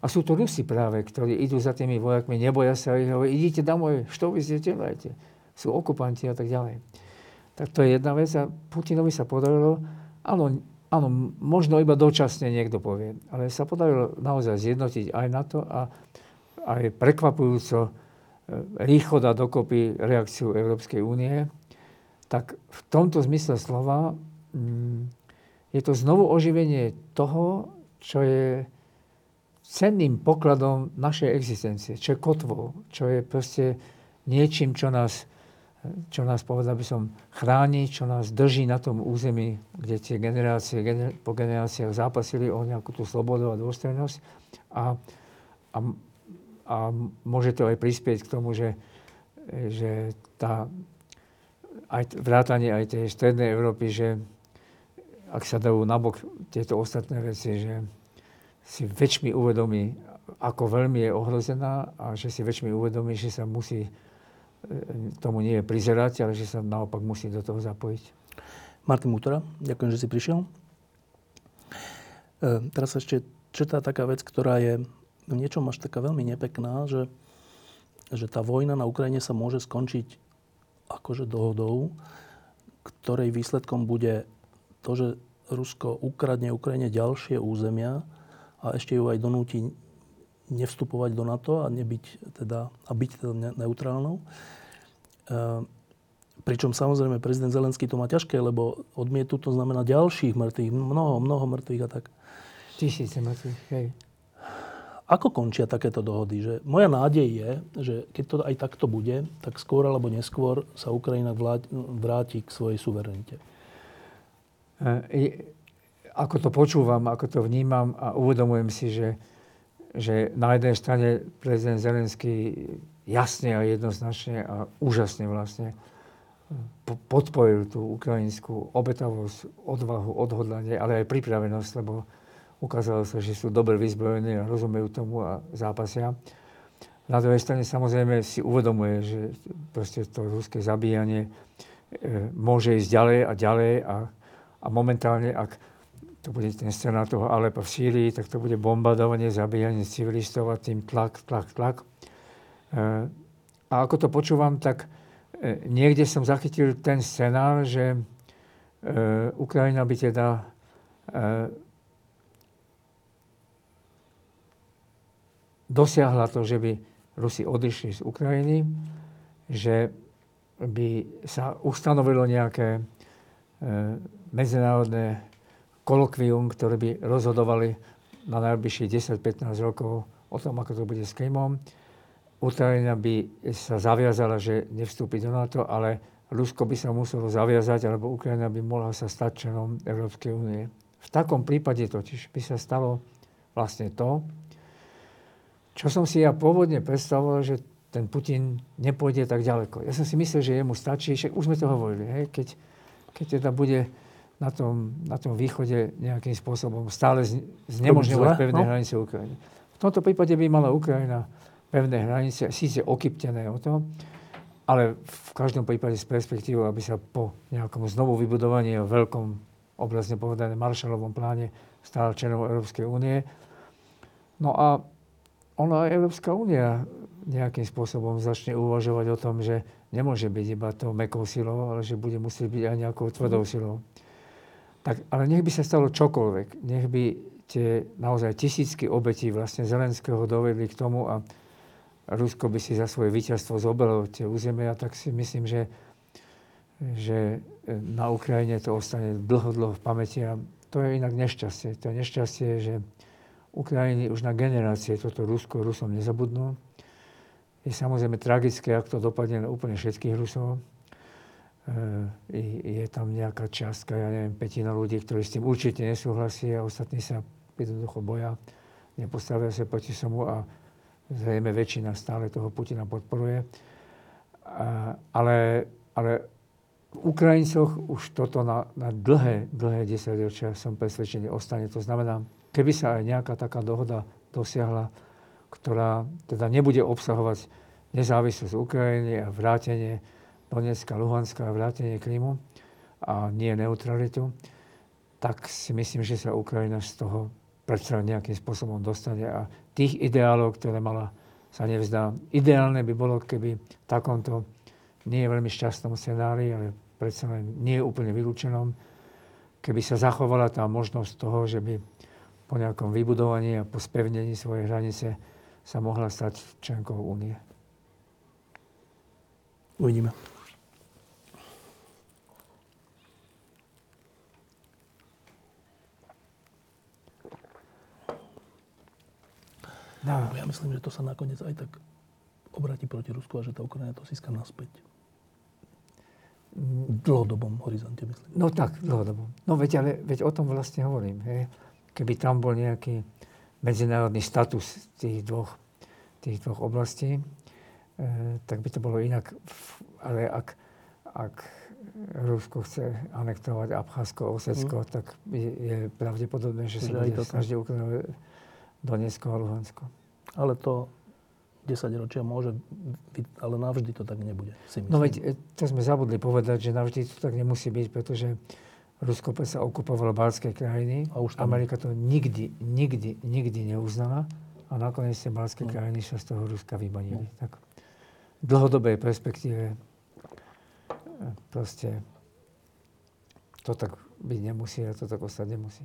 A sú to Rusi práve, ktorí idú za tými vojakmi, neboja sa ich, hovorí, idite domov, čo vy delajte? Sú okupanti a tak ďalej. Tak to je jedna vec a Putinovi sa podarilo, áno, áno, možno iba dočasne niekto povie, ale sa podarilo naozaj zjednotiť aj na to a aj prekvapujúco e, rýchlo dá dokopy reakciu Európskej únie, tak v tomto zmysle slova mm, je to znovu oživenie toho, čo je cenným pokladom našej existencie, čo je kotvou, čo je proste niečím, čo nás čo nás, povedal by som, chráni, čo nás drží na tom území, kde tie generácie gener, po generáciách zápasili o nejakú tú slobodu a dôstojnosť. A, a, a môže to aj prispieť k tomu, že, že tá, aj vrátanie aj tej strednej Európy, že ak sa dajú nabok tieto ostatné veci, že si väčšmi uvedomí, ako veľmi je ohrozená a že si väčšmi uvedomí, že sa musí tomu nie je prizerať, ale že sa naopak musí do toho zapojiť. Martin Mutora, ďakujem, že si prišiel. E, teraz ešte četá taká vec, ktorá je v niečom až taká veľmi nepekná, že, že tá vojna na Ukrajine sa môže skončiť akože dohodou, ktorej výsledkom bude to, že Rusko ukradne Ukrajine ďalšie územia a ešte ju aj donúti nevstupovať do NATO a, nebyť teda, a byť teda neutrálnou. Ehm, pričom samozrejme prezident Zelenský to má ťažké, lebo odmietu to znamená ďalších mŕtvych, mnoho, mnoho mŕtvych a tak. Tisíce mŕtvych, hej. Ako končia takéto dohody? Že moja nádej je, že keď to aj takto bude, tak skôr alebo neskôr sa Ukrajina vráti k svojej suverenite. E, ako to počúvam, ako to vnímam a uvedomujem si, že že na jednej strane prezident Zelenský jasne a jednoznačne a úžasne vlastne podporil tú ukrajinskú obetavosť, odvahu, odhodlanie, ale aj pripravenosť, lebo ukázalo sa, že sú dobre vyzbrojení a rozumejú tomu a zápasia. Na druhej strane samozrejme si uvedomuje, že proste to ruské zabíjanie e, môže ísť ďalej a ďalej a, a momentálne, ak to bude ten scenár toho Alepa v Sýrii, tak to bude bombardovanie, zabíjanie civilistov a tým tlak, tlak, tlak. E, a ako to počúvam, tak e, niekde som zachytil ten scenár, že, Ukrajina by teda dosiahla to, že by Rusi odišli z Ukrajiny, že by sa ustanovilo nejaké medzinárodné kolokvium, ktoré by rozhodovali na najbližších 10-15 rokov o tom, ako to bude s Krymom. Ukrajina by sa zaviazala, že nevstúpi do NATO, ale Rusko by sa muselo zaviazať, alebo Ukrajina by mohla sa stať členom Európskej únie. V takom prípade totiž by sa stalo vlastne to, čo som si ja pôvodne predstavoval, že ten Putin nepôjde tak ďaleko. Ja som si myslel, že jemu stačí, však už sme to hovorili, hej, keď, keď teda bude na tom, na tom východe nejakým spôsobom stále znemožňovať pevné no? hranice Ukrajiny. V tomto prípade by mala Ukrajina pevné hranice, síce okyptené o to, ale v každom prípade z perspektívou, aby sa po nejakom znovu vybudovaní o veľkom, obrazne povedané, Marshallovom pláne stala členom Európskej únie. No a ona Európska únia nejakým spôsobom začne uvažovať o tom, že nemôže byť iba to mekou silou, ale že bude musieť byť aj nejakou tvrdou mhm. silou. Tak, ale nech by sa stalo čokoľvek, nech by tie naozaj tisícky obetí vlastne Zelenského dovedli k tomu a Rusko by si za svoje víťazstvo zobralo tie územia, tak si myslím, že, že na Ukrajine to ostane dlho, dlho v pamäti a to je inak nešťastie. To je nešťastie, že Ukrajiny už na generácie toto Rusko Rusom nezabudnú. Je samozrejme tragické, ak to dopadne na úplne všetkých Rusov. E, je tam nejaká častka, ja neviem, petina ľudí, ktorí s tým určite nesúhlasí a ostatní sa jednoducho boja, nepostavia sa proti somu a zrejme väčšina stále toho Putina podporuje. Ale, ale v Ukrajincoch už toto na, na dlhé, dlhé desaťročia som presvedčený ostane. To znamená, keby sa aj nejaká taká dohoda dosiahla, ktorá teda nebude obsahovať nezávislosť Ukrajiny a vrátenie Donetska, Luhanska a vrátenie Krymu a nie neutralitu, tak si myslím, že sa Ukrajina z toho predsa nejakým spôsobom dostane a tých ideálov, ktoré mala, sa nevzdá. Ideálne by bolo, keby v takomto nie veľmi šťastnom scenári, ale predsa len nie je úplne vylúčenom, keby sa zachovala tá možnosť toho, že by po nejakom vybudovaní a po spevnení svojej hranice sa mohla stať členkou únie. Uvidíme. No. Ja myslím, že to sa nakoniec aj tak obratí proti Rusku a že tá Ukrajina to získa naspäť. V dlhodobom horizonte, myslím. No tak, dlhodobom. No veď, ale, veď o tom vlastne hovorím. Hej keby tam bol nejaký medzinárodný status tých dvoch, tých dvoch oblastí, e, tak by to bolo inak. Ale ak, ak Rusko chce anektovať Abcházsko, Osecko, mm. tak je, je pravdepodobné, že sa bude snažiť Ukrajinu Donetsko a Luhansko. Ale to 10 ročia môže byť, ale navždy to tak nebude. Si no veď, e, to sme zabudli povedať, že navždy to tak nemusí byť, pretože Rusko sa okupovalo balské krajiny. A už tam... Amerika to nikdy, nikdy, nikdy neuznala. A nakoniec tie balské no. krajiny sa z toho Ruska vybanili. No. Tak v dlhodobej perspektíve e, proste to tak byť nemusí a to tak ostať nemusí.